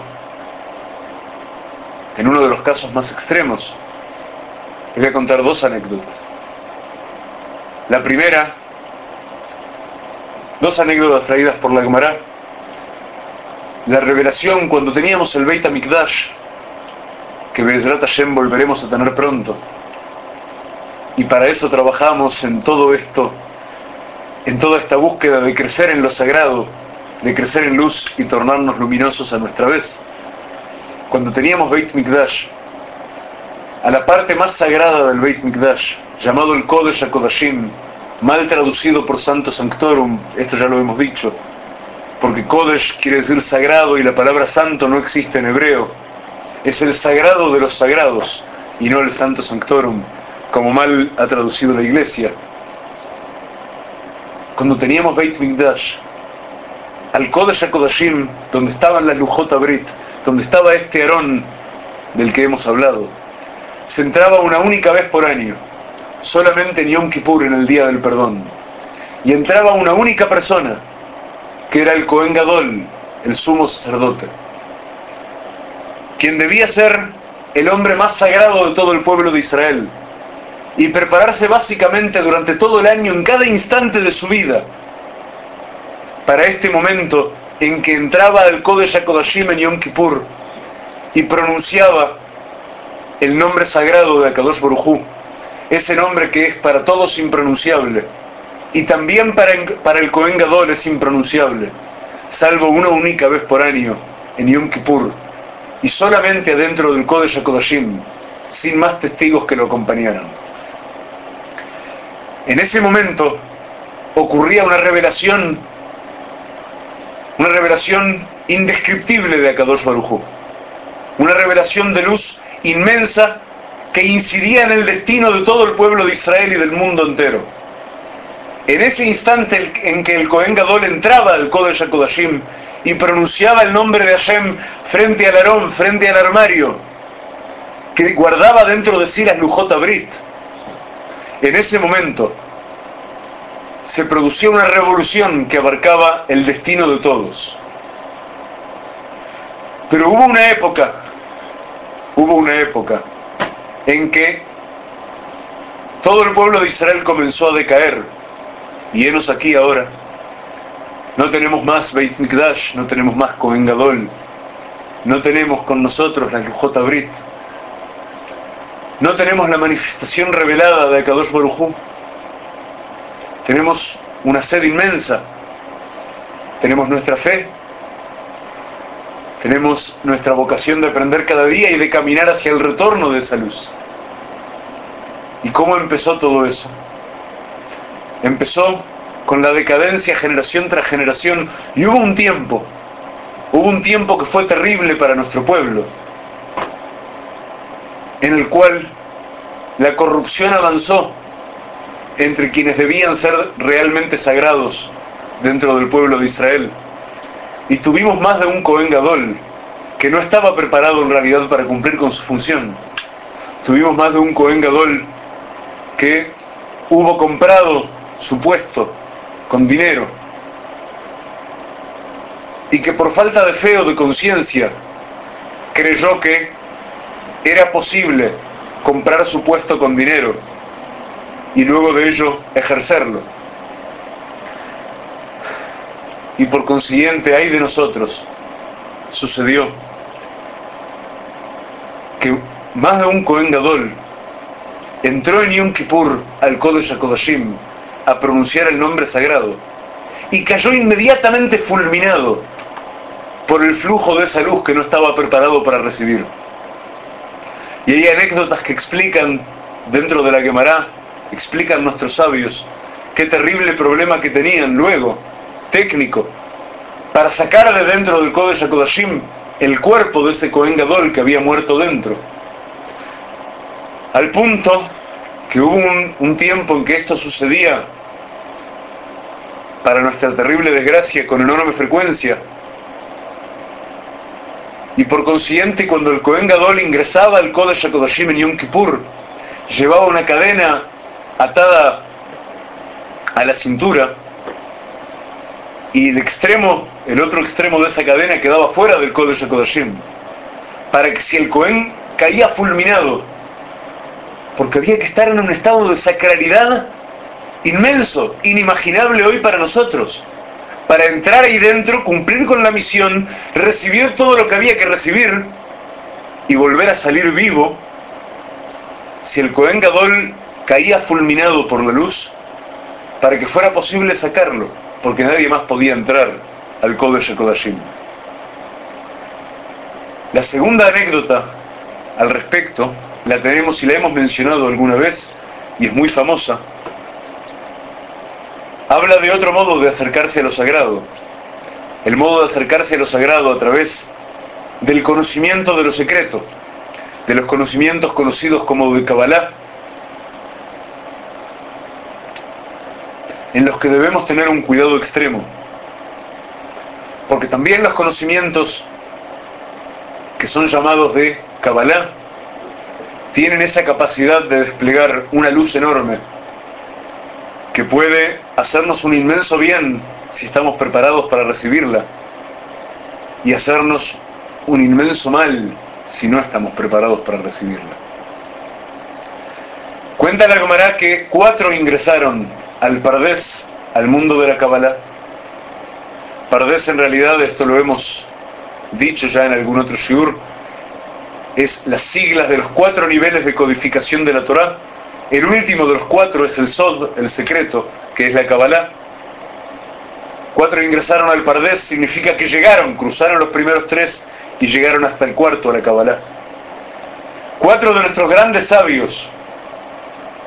en uno de los casos más extremos. Les voy a contar dos anécdotas. La primera, dos anécdotas traídas por la Gemara. La revelación cuando teníamos el Beit HaMikdash, que Bezrat Hashem volveremos a tener pronto. Y para eso trabajamos en todo esto, en toda esta búsqueda de crecer en lo sagrado, de crecer en luz y tornarnos luminosos a nuestra vez. Cuando teníamos Beit Mikdash, a la parte más sagrada del Beit Mikdash, llamado el Kodesh HaKodashim, mal traducido por Santo Sanctorum, esto ya lo hemos dicho, porque Kodesh quiere decir sagrado y la palabra santo no existe en hebreo, es el sagrado de los sagrados y no el Santo Sanctorum, como mal ha traducido la iglesia. Cuando teníamos Beit Mikdash, al Kodesh HaKodashim, donde estaban las Lujot Brit, donde estaba este Aarón del que hemos hablado, se entraba una única vez por año, solamente en Yom Kippur, en el Día del Perdón. Y entraba una única persona, que era el Cohen Gadol, el sumo sacerdote, quien debía ser el hombre más sagrado de todo el pueblo de Israel, y prepararse básicamente durante todo el año, en cada instante de su vida, para este momento en que entraba al Kodesh HaKodashim en Yom Kippur y pronunciaba el nombre sagrado de Akadosh Baruj ese nombre que es para todos impronunciable y también para, para el Kohen Gadol es impronunciable, salvo una única vez por año en Yom Kippur y solamente adentro del Kodesh HaKodashim, sin más testigos que lo acompañaran. En ese momento ocurría una revelación, una revelación indescriptible de Akadosh Baruj una revelación de luz inmensa que incidía en el destino de todo el pueblo de Israel y del mundo entero. En ese instante en que el Cohen Gadol entraba al Kodesh HaKodashim y pronunciaba el nombre de Hashem frente al Aarón, frente al armario, que guardaba dentro de sí las Lujot Brit, en ese momento se producía una revolución que abarcaba el destino de todos. Pero hubo una época, hubo una época en que todo el pueblo de Israel comenzó a decaer. Y enos aquí ahora. No tenemos más Beit Mikdash, no tenemos más Kohen Gadol, no tenemos con nosotros la J. Brit, no tenemos la manifestación revelada de Akadosh Baruj Tenemos una sed inmensa. Tenemos nuestra fe. Tenemos nuestra vocación de aprender cada día y de caminar hacia el retorno de esa luz. ¿Y cómo empezó todo eso? Empezó con la decadencia generación tras generación y hubo un tiempo, hubo un tiempo que fue terrible para nuestro pueblo en el cual la corrupción avanzó entre quienes debían ser realmente sagrados dentro del pueblo de Israel. Y tuvimos más de un Cohen Gadol que no estaba preparado en realidad para cumplir con su función. Tuvimos más de un Cohen Gadol que hubo comprado su puesto con dinero y que por falta de fe o de conciencia creyó que era posible comprar su puesto con dinero y luego de ello ejercerlo. Y por consiguiente, hay de nosotros, sucedió que más de un Cohen Gadol entró en Yom Kippur al Kodesh HaKodashim a pronunciar el nombre sagrado y cayó inmediatamente fulminado por el flujo de esa luz que no estaba preparado para recibir. Y hay anécdotas que explican, dentro de la Gemara, explican nuestros sabios, qué terrible problema que tenían luego, técnico, para sacar de dentro del Kodesh HaKodashim el cuerpo de ese Kohen Gadol que había muerto dentro. Al punto que hubo un tiempo en que esto sucedía, para nuestra terrible desgracia, con enorme frecuencia, Y por consiguiente, cuando el Cohen Gadol ingresaba al Kodesh HaKodashim en Yom Kippur, llevaba una cadena atada a la cintura y el extremo, el otro extremo de esa cadena quedaba fuera del Kodesh HaKodashim, para que si el Cohen caía fulminado, porque había que estar en un estado de sacralidad inmenso, inimaginable hoy para nosotros, para entrar ahí dentro, cumplir con la misión, recibir todo lo que había que recibir y volver a salir vivo, si el Cohen Gadol caía fulminado por la luz, para que fuera posible sacarlo, porque nadie más podía entrar al Kodesh Kodashim. La segunda anécdota al respecto la tenemos y la hemos mencionado alguna vez y es muy famosa. Habla de otro modo de acercarse a lo sagrado. El modo de acercarse a lo sagrado a través del conocimiento de lo secreto, de los conocimientos conocidos como de Kabbalah, en los que debemos tener un cuidado extremo. Porque también los conocimientos que son llamados de Kabbalah tienen esa capacidad de desplegar una luz enorme que puede hacernos un inmenso bien si estamos preparados para recibirla y hacernos un inmenso mal si no estamos preparados para recibirla. Cuenta la Gemara que cuatro ingresaron al Pardés, al mundo de la Kabbalah. Pardés en realidad, esto lo hemos dicho ya en algún otro shiur, es las siglas de los cuatro niveles de codificación de la Torah. El último de los cuatro es el Sod, el secreto, que es la Kabbalah. Cuatro ingresaron al Pardés, significa que llegaron, cruzaron los primeros tres y llegaron hasta el cuarto a la Kabbalah. Cuatro de nuestros grandes sabios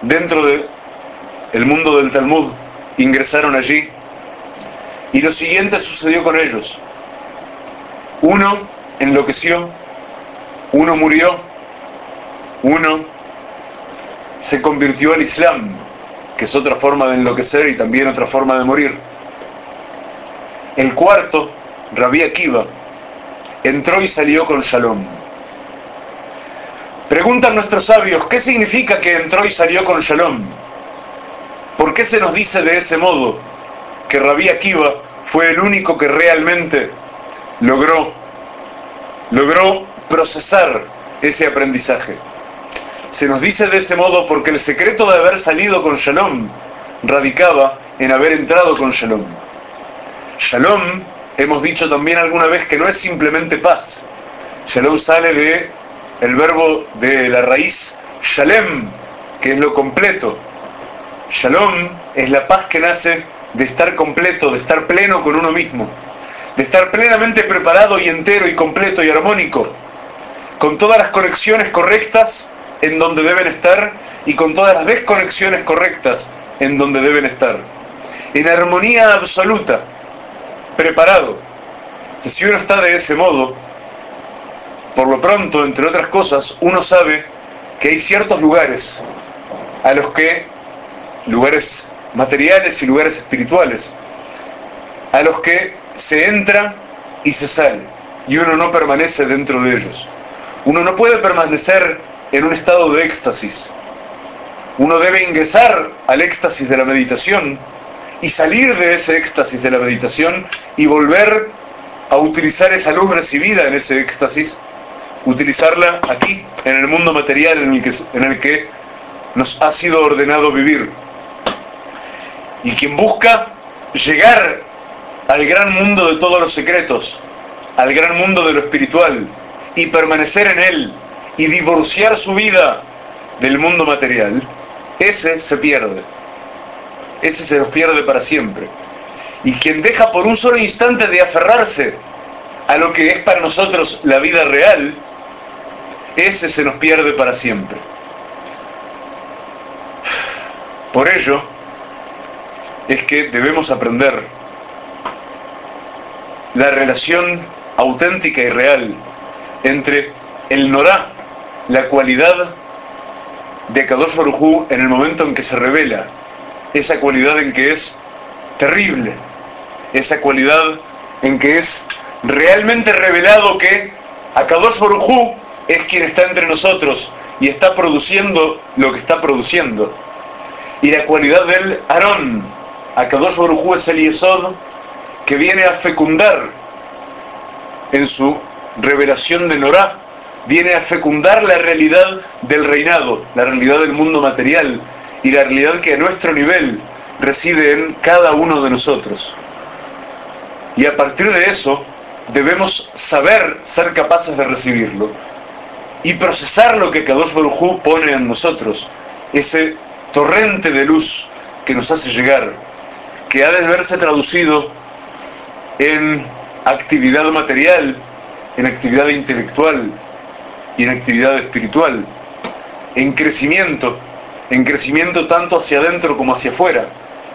dentro del el mundo del Talmud ingresaron allí y lo siguiente sucedió con ellos. Uno enloqueció, uno murió, uno se convirtió al Islam, que es otra forma de enloquecer y también otra forma de morir. El cuarto, Rabí Akiva, entró y salió con Shalom. Preguntan nuestros sabios, ¿qué significa que entró y salió con Shalom? ¿Por qué se nos dice de ese modo que Rabí Akiva fue el único que realmente logró, logró procesar ese aprendizaje? Se nos dice de ese modo porque el secreto de haber salido con Shalom radicaba en haber entrado con Shalom. Shalom, hemos dicho también alguna vez que no es simplemente paz. Shalom sale de el verbo de la raíz Shalem, que es lo completo. Shalom es la paz que nace de estar completo, de estar pleno con uno mismo, de estar plenamente preparado y entero y completo y armónico, con todas las conexiones correctas en donde deben estar y con todas las desconexiones correctas en donde deben estar. En armonía absoluta, preparado. Si uno está de ese modo, por lo pronto, entre otras cosas, uno sabe que hay ciertos lugares a los que, lugares materiales y lugares espirituales, a los que se entra y se sale, y uno no permanece dentro de ellos. Uno no puede permanecer en un estado de éxtasis. Uno debe ingresar al éxtasis de la meditación y salir de ese éxtasis de la meditación y volver a utilizar esa luz recibida en ese éxtasis, utilizarla aquí, en el mundo material en el que, en el que nos ha sido ordenado vivir. Y quien busca llegar al gran mundo de todos los secretos, al gran mundo de lo espiritual, y permanecer en él, y divorciar su vida del mundo material, ese se pierde. Ese se nos pierde para siempre. Y quien deja por un solo instante de aferrarse a lo que es para nosotros la vida real, ese se nos pierde para siempre. Por ello, es que debemos aprender la relación auténtica y real entre el Norá, la cualidad de Kadosh Baruj en el momento en que se revela, esa cualidad en que es terrible, esa cualidad en que es realmente revelado que Akadosh Baruj es quien está entre nosotros y está produciendo lo que está produciendo. Y la cualidad del Aarón, Akadosh Baruj es el Yesod que viene a fecundar en su revelación de Norá, viene a fecundar la realidad del reinado, la realidad del mundo material y la realidad que a nuestro nivel reside en cada uno de nosotros. Y a partir de eso debemos saber ser capaces de recibirlo y procesar lo que Kadosh Baruj pone en nosotros, ese torrente de luz que nos hace llegar, que ha de verse traducido en actividad material, en actividad intelectual y en actividad espiritual, en crecimiento, en crecimiento tanto hacia adentro como hacia afuera,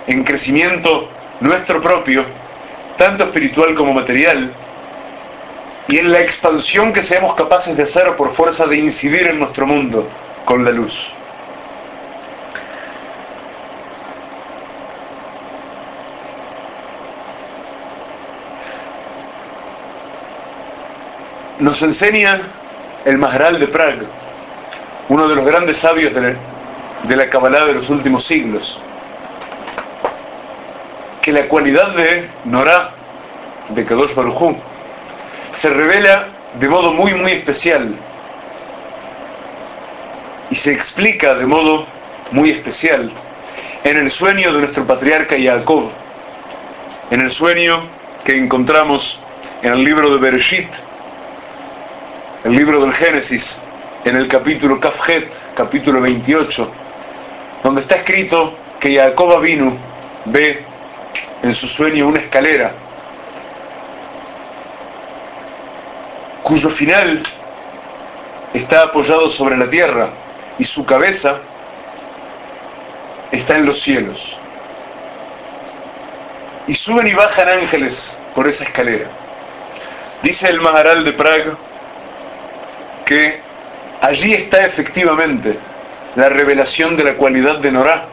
en crecimiento nuestro propio, tanto espiritual como material, y en la expansión que seamos capaces de hacer por fuerza de incidir en nuestro mundo con la luz. Nos enseña el Maharal de Praga, uno de los grandes sabios de la, Kabbalah de los últimos siglos, que la cualidad de Norah, de Kadosh Baruj se revela de modo muy, muy especial y se explica de modo muy especial en el sueño de nuestro patriarca Jacob, en el sueño que encontramos en el libro de Bereshit, el libro del Génesis, en el capítulo Kafjet, capítulo 28, donde está escrito que Jacob vino, ve en su sueño una escalera, cuyo final está apoyado sobre la tierra y su cabeza está en los cielos. Y suben y bajan ángeles por esa escalera. Dice el Maharal de Praga, que allí está efectivamente la revelación de la cualidad de Norá,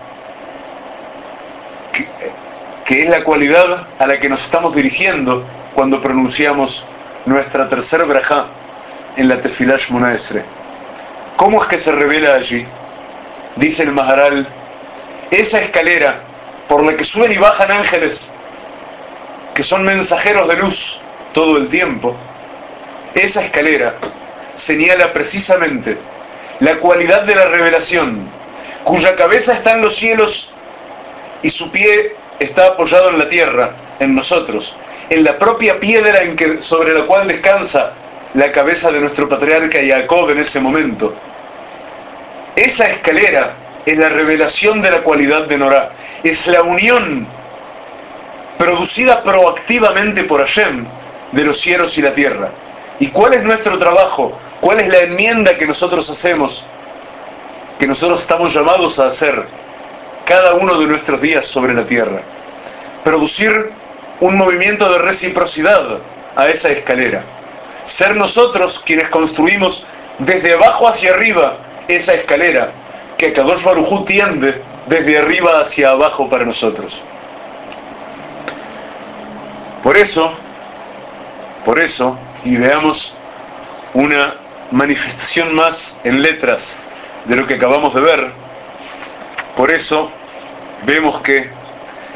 que, es la cualidad a la que nos estamos dirigiendo cuando pronunciamos nuestra tercera braja en la Tefilash Munaesre. ¿Cómo es que se revela allí? Dice el Maharal, esa escalera por la que suben y bajan ángeles, que son mensajeros de luz todo el tiempo, esa escalera señala precisamente la cualidad de la revelación, cuya cabeza está en los cielos y su pie está apoyado en la tierra, en nosotros, en la propia piedra en que, sobre la cual descansa la cabeza de nuestro patriarca Jacob en ese momento. Esa escalera es la revelación de la cualidad de Norah, es la unión producida proactivamente por Hashem de los cielos y la tierra. ¿Y cuál es nuestro trabajo? ¿Cuál es la enmienda que nosotros hacemos? Que nosotros estamos llamados a hacer cada uno de nuestros días sobre la tierra. Producir un movimiento de reciprocidad a esa escalera. Ser nosotros quienes construimos desde abajo hacia arriba esa escalera que Kadosh Barujú tiende desde arriba hacia abajo para nosotros. Por eso, por eso, y veamos una manifestación más en letras de lo que acabamos de ver. Por eso vemos que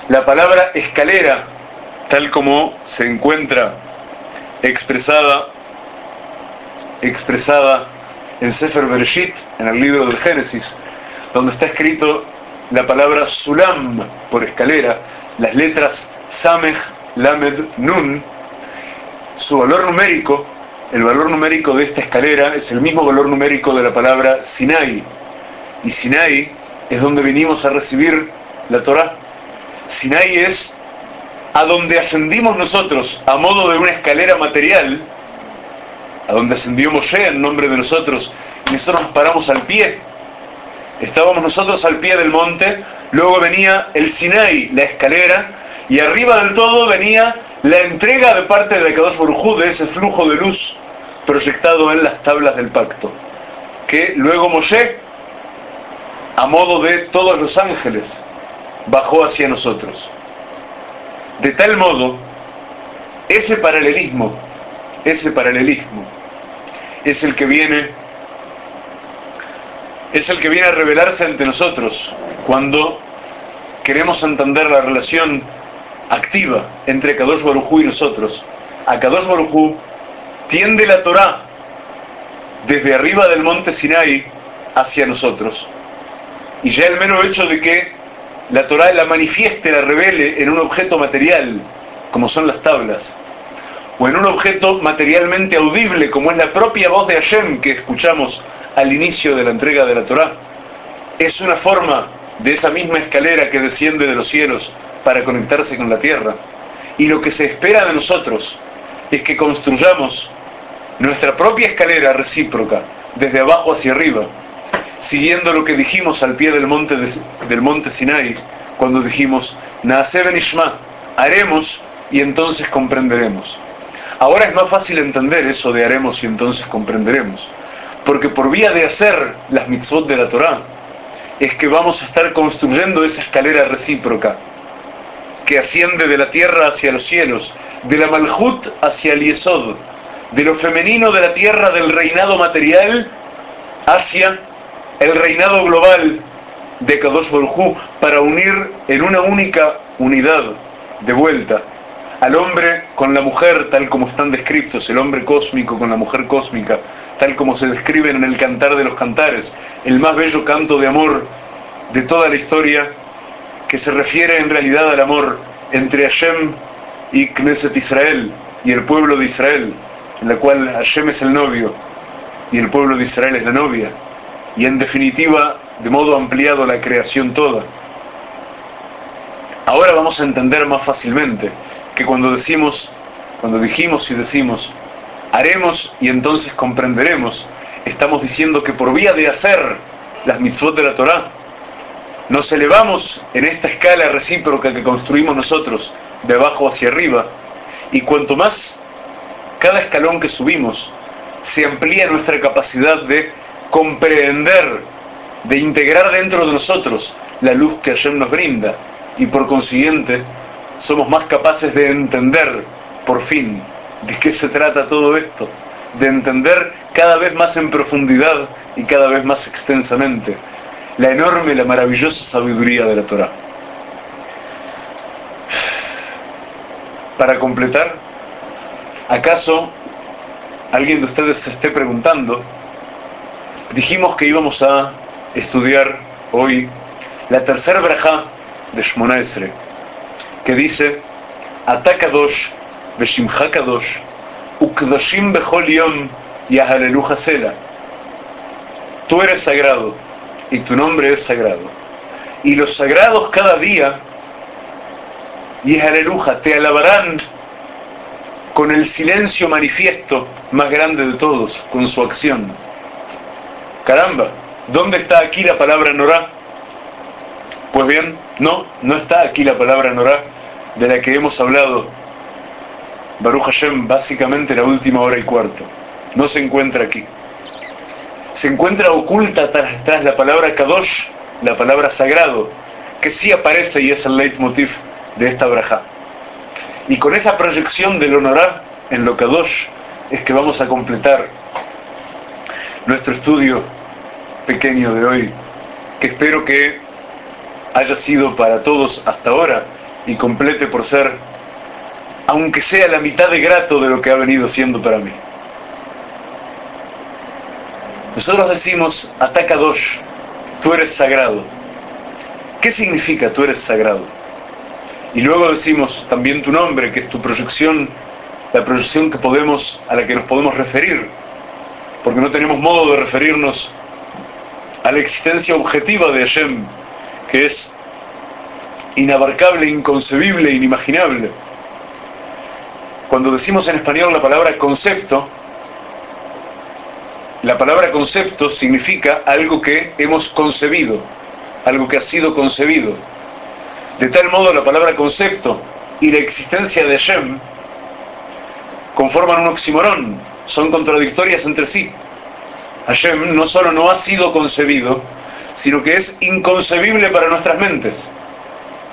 la palabra escalera, tal como se encuentra expresada, expresada en Sefer Bereshit, en el libro del Génesis, donde está escrito la palabra Sulam por escalera, las letras Samech, Lamed, Nun, su valor numérico el valor numérico de esta escalera es el mismo valor numérico de la palabra Sinai. Y Sinai es donde vinimos a recibir la Torah. Sinai es a donde ascendimos nosotros a modo de una escalera material, a donde ascendió Moshe en nombre de nosotros, y nosotros nos paramos al pie. Estábamos nosotros al pie del monte, luego venía el Sinai, la escalera, y arriba del todo venía la entrega de parte de Kadosh Baruj de ese flujo de luz proyectado en las tablas del pacto, que luego Moshe, a modo de todos los ángeles, bajó hacia nosotros. De tal modo, ese paralelismo, ese paralelismo es el que viene es el que viene a revelarse ante nosotros cuando queremos entender la relación activa entre Kadosh Baruj y nosotros. A Kadosh Baruj tiende la Torah desde arriba del monte Sinai hacia nosotros. Y ya el mero hecho de que la Torah la manifieste, la revele en un objeto material, como son las tablas, o en un objeto materialmente audible, como es la propia voz de Hashem que escuchamos al inicio de la entrega de la Torah, es una forma de esa misma escalera que desciende de los cielos para conectarse con la tierra. Y lo que se espera de nosotros es que construyamos nuestra propia escalera recíproca, desde abajo hacia arriba, siguiendo lo que dijimos al pie del monte, del monte Sinai, cuando dijimos, Naaseben Ishma, haremos y entonces comprenderemos. Ahora es más fácil entender eso de haremos y entonces comprenderemos, porque por vía de hacer las mitzvot de la Torah, es que vamos a estar construyendo esa escalera recíproca que asciende de la tierra hacia los cielos, de la Malhut hacia el Yesod, de lo femenino de la tierra del reinado material hacia el reinado global de Kadosh Baruj para unir en una única unidad de vuelta al hombre con la mujer tal como están descritos, el hombre cósmico con la mujer cósmica, tal como se describen en el Cantar de los Cantares, el más bello canto de amor de toda la historia, que se refiere en realidad al amor entre Hashem y Knesset Israel y el pueblo de Israel, en la cual Hashem es el novio y el pueblo de Israel es la novia, y en definitiva, de modo ampliado, la creación toda. Ahora vamos a entender más fácilmente que cuando decimos, cuando dijimos y decimos, haremos y entonces comprenderemos, estamos diciendo que por vía de hacer las mitzvot de la Torah, nos elevamos en esta escala recíproca que construimos nosotros, de abajo hacia arriba, y cuanto más cada escalón que subimos, se amplía nuestra capacidad de comprender, de integrar dentro de nosotros la luz que Hashem nos brinda, y por consiguiente somos más capaces de entender, por fin, de qué se trata todo esto, de entender cada vez más en profundidad y cada vez más extensamente la enorme, la maravillosa sabiduría de la Torah. Para completar, ¿acaso alguien de ustedes se esté preguntando? Dijimos que íbamos a estudiar hoy la tercera braja de Shmona Esre, que dice Atakadosh Ukdoshim Bechol Yom Yahalelu Hasela Tú eres sagrado y tu nombre es sagrado. Y los sagrados cada día Yahaleluja te alabarán con el silencio manifiesto más grande de todos, con su acción. Caramba, ¿dónde está aquí la palabra Norá? Pues bien, no, no está aquí la palabra Norá de la que hemos hablado Baruch Hashem básicamente la última hora y cuarto. No se encuentra aquí. Se encuentra oculta tras, la palabra Kadosh, la palabra sagrado, que sí aparece y es el leitmotiv de esta braja. Y con esa proyección del honorar en lo Kadosh es que vamos a completar nuestro estudio pequeño de hoy, que espero que haya sido para todos hasta ahora y complete por ser, aunque sea la mitad de grato de lo que ha venido siendo para mí. Nosotros decimos, ataca Dosh, tú eres sagrado. ¿Qué significa tú eres sagrado? Y luego decimos también tu nombre, que es tu proyección, la proyección que podemos, a la que nos podemos referir, porque no tenemos modo de referirnos a la existencia objetiva de Hashem, que es inabarcable, inconcebible, inimaginable. Cuando decimos en español la palabra concepto, la palabra concepto significa algo que hemos concebido, algo que ha sido concebido. De tal modo la palabra concepto y la existencia de Shem conforman un oximorón, son contradictorias entre sí. Hashem no solo no ha sido concebido, sino que es inconcebible para nuestras mentes.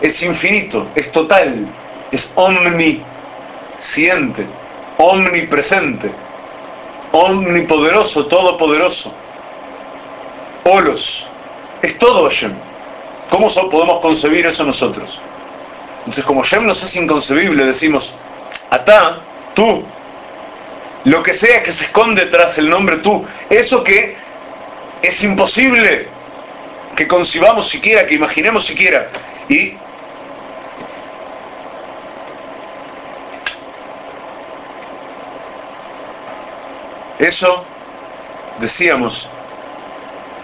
Es infinito, es total, es omnisciente, omnipresente. omnipoderoso, todopoderoso. Olos, es todo Hashem. ¿Cómo podemos concebir eso nosotros? Entonces, como Hashem nos es inconcebible, decimos, Atá, tú, lo que sea que se esconde tras el nombre tú, eso que es imposible que concibamos siquiera, que imaginemos siquiera, y eso decíamos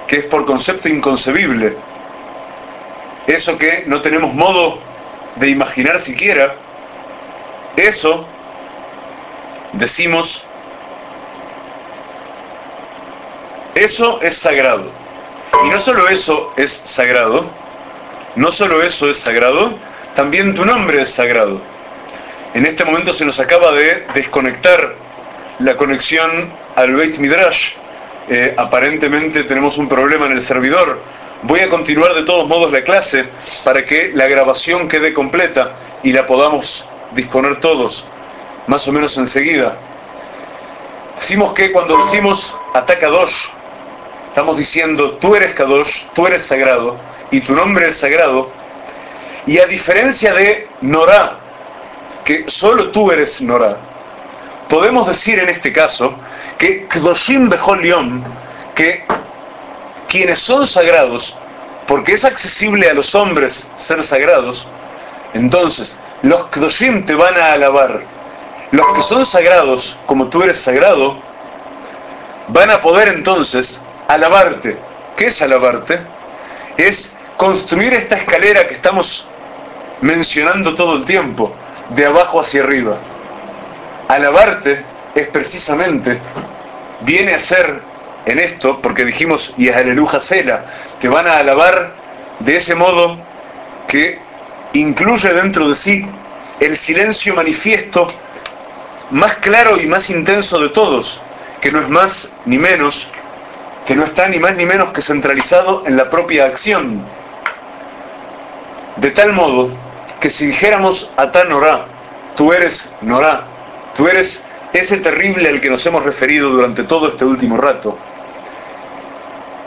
que es por concepto inconcebible, eso que no tenemos modo de imaginar siquiera, eso decimos, eso es sagrado. Y no solo eso es sagrado, no solo eso es sagrado, también tu nombre es sagrado. En este momento se nos acaba de desconectar la conexión al Beit Midrash. Eh, aparentemente tenemos un problema en el servidor. Voy a continuar de todos modos la clase para que la grabación quede completa y la podamos disponer todos, más o menos enseguida. Decimos que cuando decimos ataca dos, estamos diciendo tú eres Kadosh, tú eres sagrado y tu nombre es sagrado. Y a diferencia de Norá, que solo tú eres Norá, podemos decir en este caso que Kdoshim Bejol que quienes son sagrados, porque es accesible a los hombres ser sagrados, entonces los Kdoshim te van a alabar. Los que son sagrados, como tú eres sagrado, van a poder entonces alabarte. ¿Qué es alabarte? Es construir esta escalera que estamos mencionando todo el tiempo, de abajo hacia arriba. Alabarte es precisamente, viene a ser en esto, porque dijimos, y es aleluja cela, te van a alabar de ese modo que incluye dentro de sí el silencio manifiesto más claro y más intenso de todos, que no es más ni menos, que no está ni más ni menos que centralizado en la propia acción. De tal modo que si dijéramos a Norá, tú eres Norá, tú eres ese terrible al que nos hemos referido durante todo este último rato,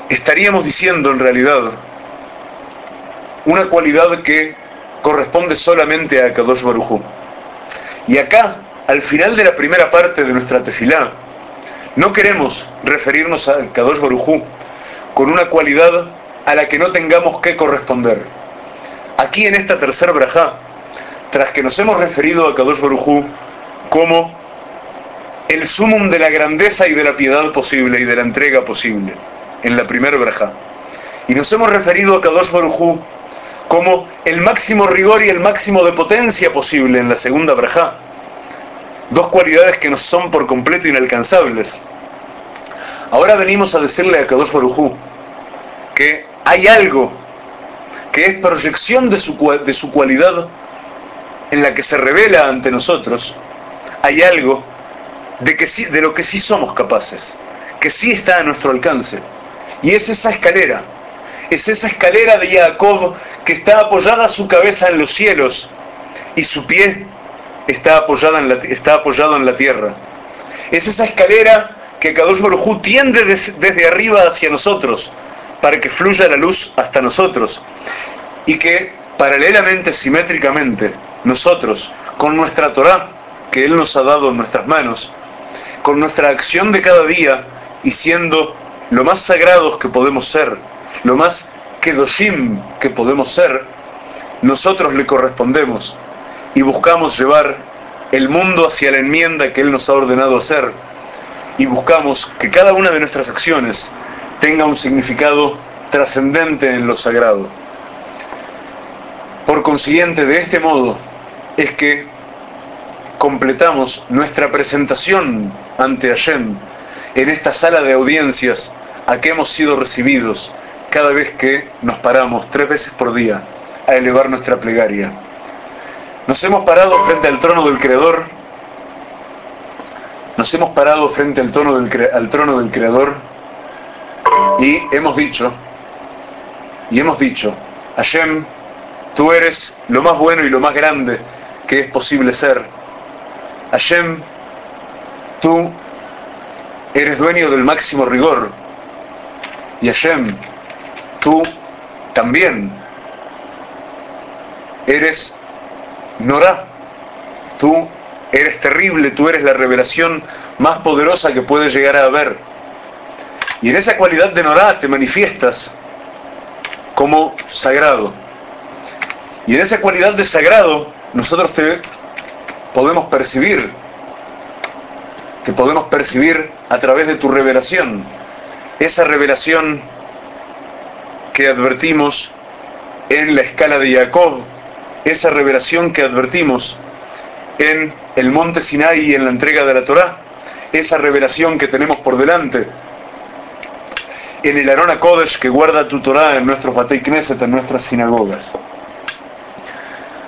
estaríamos diciendo en realidad una cualidad que corresponde solamente a Kadosh Barujú. Y acá, al final de la primera parte de nuestra tefilá, no queremos referirnos a Kadosh Barujú con una cualidad a la que no tengamos que corresponder. Aquí en esta tercera brajá, tras que nos hemos referido a Kadosh Barujú como el sumum de la grandeza y de la piedad posible y de la entrega posible, en la primera brajá, y nos hemos referido a Kadosh Barujú como el máximo rigor y el máximo de potencia posible en la segunda brajá. Dos cualidades que nos son por completo inalcanzables. Ahora venimos a decirle a Kadosh Barujú que hay algo que es proyección de su, de su cualidad en la que se revela ante nosotros. Hay algo de, que sí, de lo que sí somos capaces, que sí está a nuestro alcance. Y es esa escalera es esa escalera de Jacob que está apoyada su cabeza en los cielos y su pie está, apoyada está apoyado en la tierra. Es esa escalera que Kadosh Baruj tiende desde arriba hacia nosotros para que fluya la luz hasta nosotros y que paralelamente, simétricamente, nosotros, con nuestra Torah que Él nos ha dado en nuestras manos, con nuestra acción de cada día y siendo lo más sagrados que podemos ser, lo más kedoshim que podemos ser, nosotros le correspondemos y buscamos llevar el mundo hacia la enmienda que Él nos ha ordenado hacer y buscamos que cada una de nuestras acciones tenga un significado trascendente en lo sagrado. Por consiguiente, de este modo es que completamos nuestra presentación ante Hashem en esta sala de audiencias a que hemos sido recibidos cada vez que nos paramos tres veces por día a elevar nuestra plegaria. Nos hemos parado frente al trono del Creador, nos hemos parado frente al trono del, al trono del Creador y hemos dicho, y hemos dicho, Hashem, tú eres lo más bueno y lo más grande que es posible ser. Hashem, tú eres dueño del máximo rigor. Y Hashem, tú también eres Norah, tú eres terrible, tú eres la revelación más poderosa que puede llegar a haber. Y en esa cualidad de Norah te manifiestas como sagrado. Y en esa cualidad de sagrado nosotros te podemos percibir, te podemos percibir a través de tu revelación. Esa revelación que advertimos en la escala de Jacob, esa revelación que advertimos en el monte Sinai y en la entrega de la Torá, esa revelación que tenemos por delante, en el Arona Kodesh que guarda tu Torá en nuestros Batei Knesset, en nuestras sinagogas.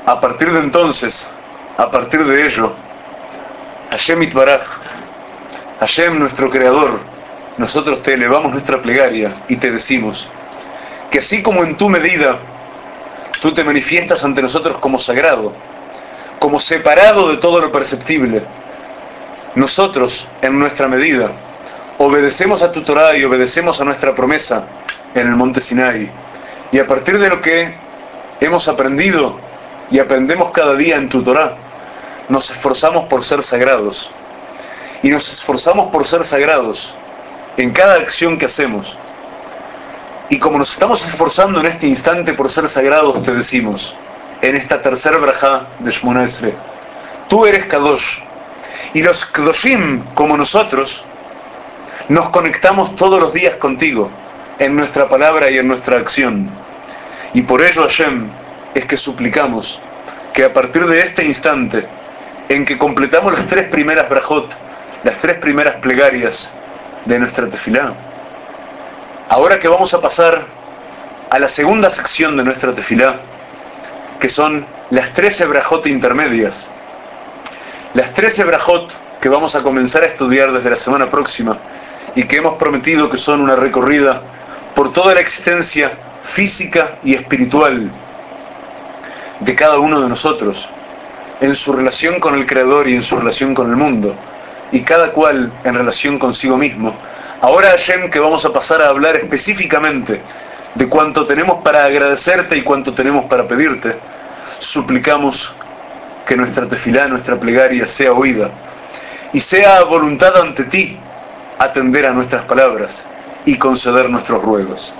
A partir de entonces, a partir de ello, Hashem Itbaraj, Hashem nuestro Creador, nosotros te elevamos nuestra plegaria y te decimos que así como en tu medida tú te manifiestas ante nosotros como sagrado, como separado de todo lo perceptible. Nosotros, en nuestra medida, obedecemos a tu Torah y obedecemos a nuestra promesa en el monte Sinai. Y a partir de lo que hemos aprendido y aprendemos cada día en tu Torah, nos esforzamos por ser sagrados. Y nos esforzamos por ser sagrados en cada acción que hacemos. Y como nos estamos esforzando en este instante por ser sagrados, te decimos, en esta tercera braja de Shmona Tú eres Kadosh. Y los Kadoshim, como nosotros, nos conectamos todos los días contigo, en nuestra palabra y en nuestra acción. Y por ello, Hashem, es que suplicamos que a partir de este instante, en que completamos las tres primeras brajot, las tres primeras plegarias de nuestra tefilá, ahora que vamos a pasar a la segunda sección de nuestra tefilá, que son las 13 brajot intermedias. Las 13 brajot que vamos a comenzar a estudiar desde la semana próxima y que hemos prometido que son una recorrida por toda la existencia física y espiritual de cada uno de nosotros, en su relación con el Creador y en su relación con el mundo, y cada cual en relación consigo mismo. Ahora, Hashem, que vamos a pasar a hablar específicamente de cuánto tenemos para agradecerte y cuánto tenemos para pedirte, suplicamos que nuestra tefilá, nuestra plegaria sea oída y sea voluntad ante ti atender a nuestras palabras y conceder nuestros ruegos.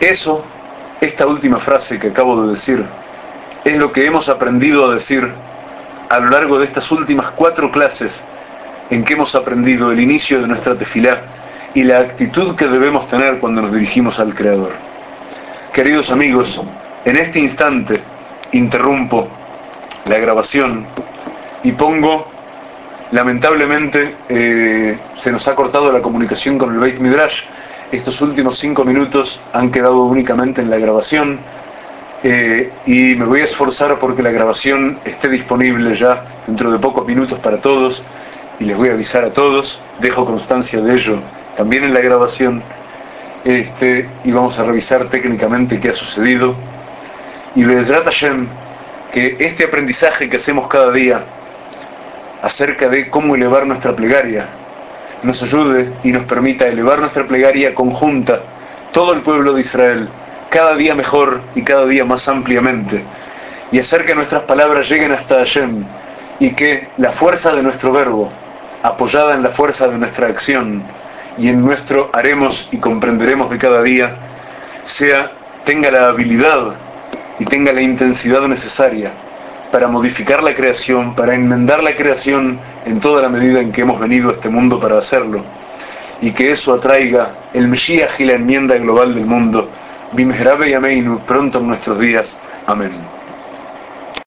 Eso, esta última frase que acabo de decir, es lo que hemos aprendido a decir a lo largo de estas últimas cuatro clases en que hemos aprendido el inicio de nuestra tefilá y la actitud que debemos tener cuando nos dirigimos al Creador. Queridos amigos, en este instante interrumpo la grabación y pongo, lamentablemente eh, se nos ha cortado la comunicación con el Beit Midrash, estos últimos cinco minutos han quedado únicamente en la grabación eh, y me voy a esforzar porque la grabación esté disponible ya dentro de pocos minutos para todos y les voy a avisar a todos, dejo constancia de ello también en la grabación, este, y vamos a revisar técnicamente qué ha sucedido. Y Bezrat Hashem, que este aprendizaje que hacemos cada día acerca de cómo elevar nuestra plegaria, nos ayude y nos permita elevar nuestra plegaria conjunta, todo el pueblo de Israel, cada día mejor y cada día más ampliamente, y hacer que nuestras palabras lleguen hasta Hashem, y que la fuerza de nuestro verbo, apoyada en la fuerza de nuestra acción, y en nuestro haremos y comprenderemos de cada día, sea, tenga la habilidad y tenga la intensidad necesaria para modificar la creación, para enmendar la creación en toda la medida en que hemos venido a este mundo para hacerlo, y que eso atraiga el Mesías y la enmienda global del mundo. Bimehrabe y Ameinu, pronto en nuestros días. Amén.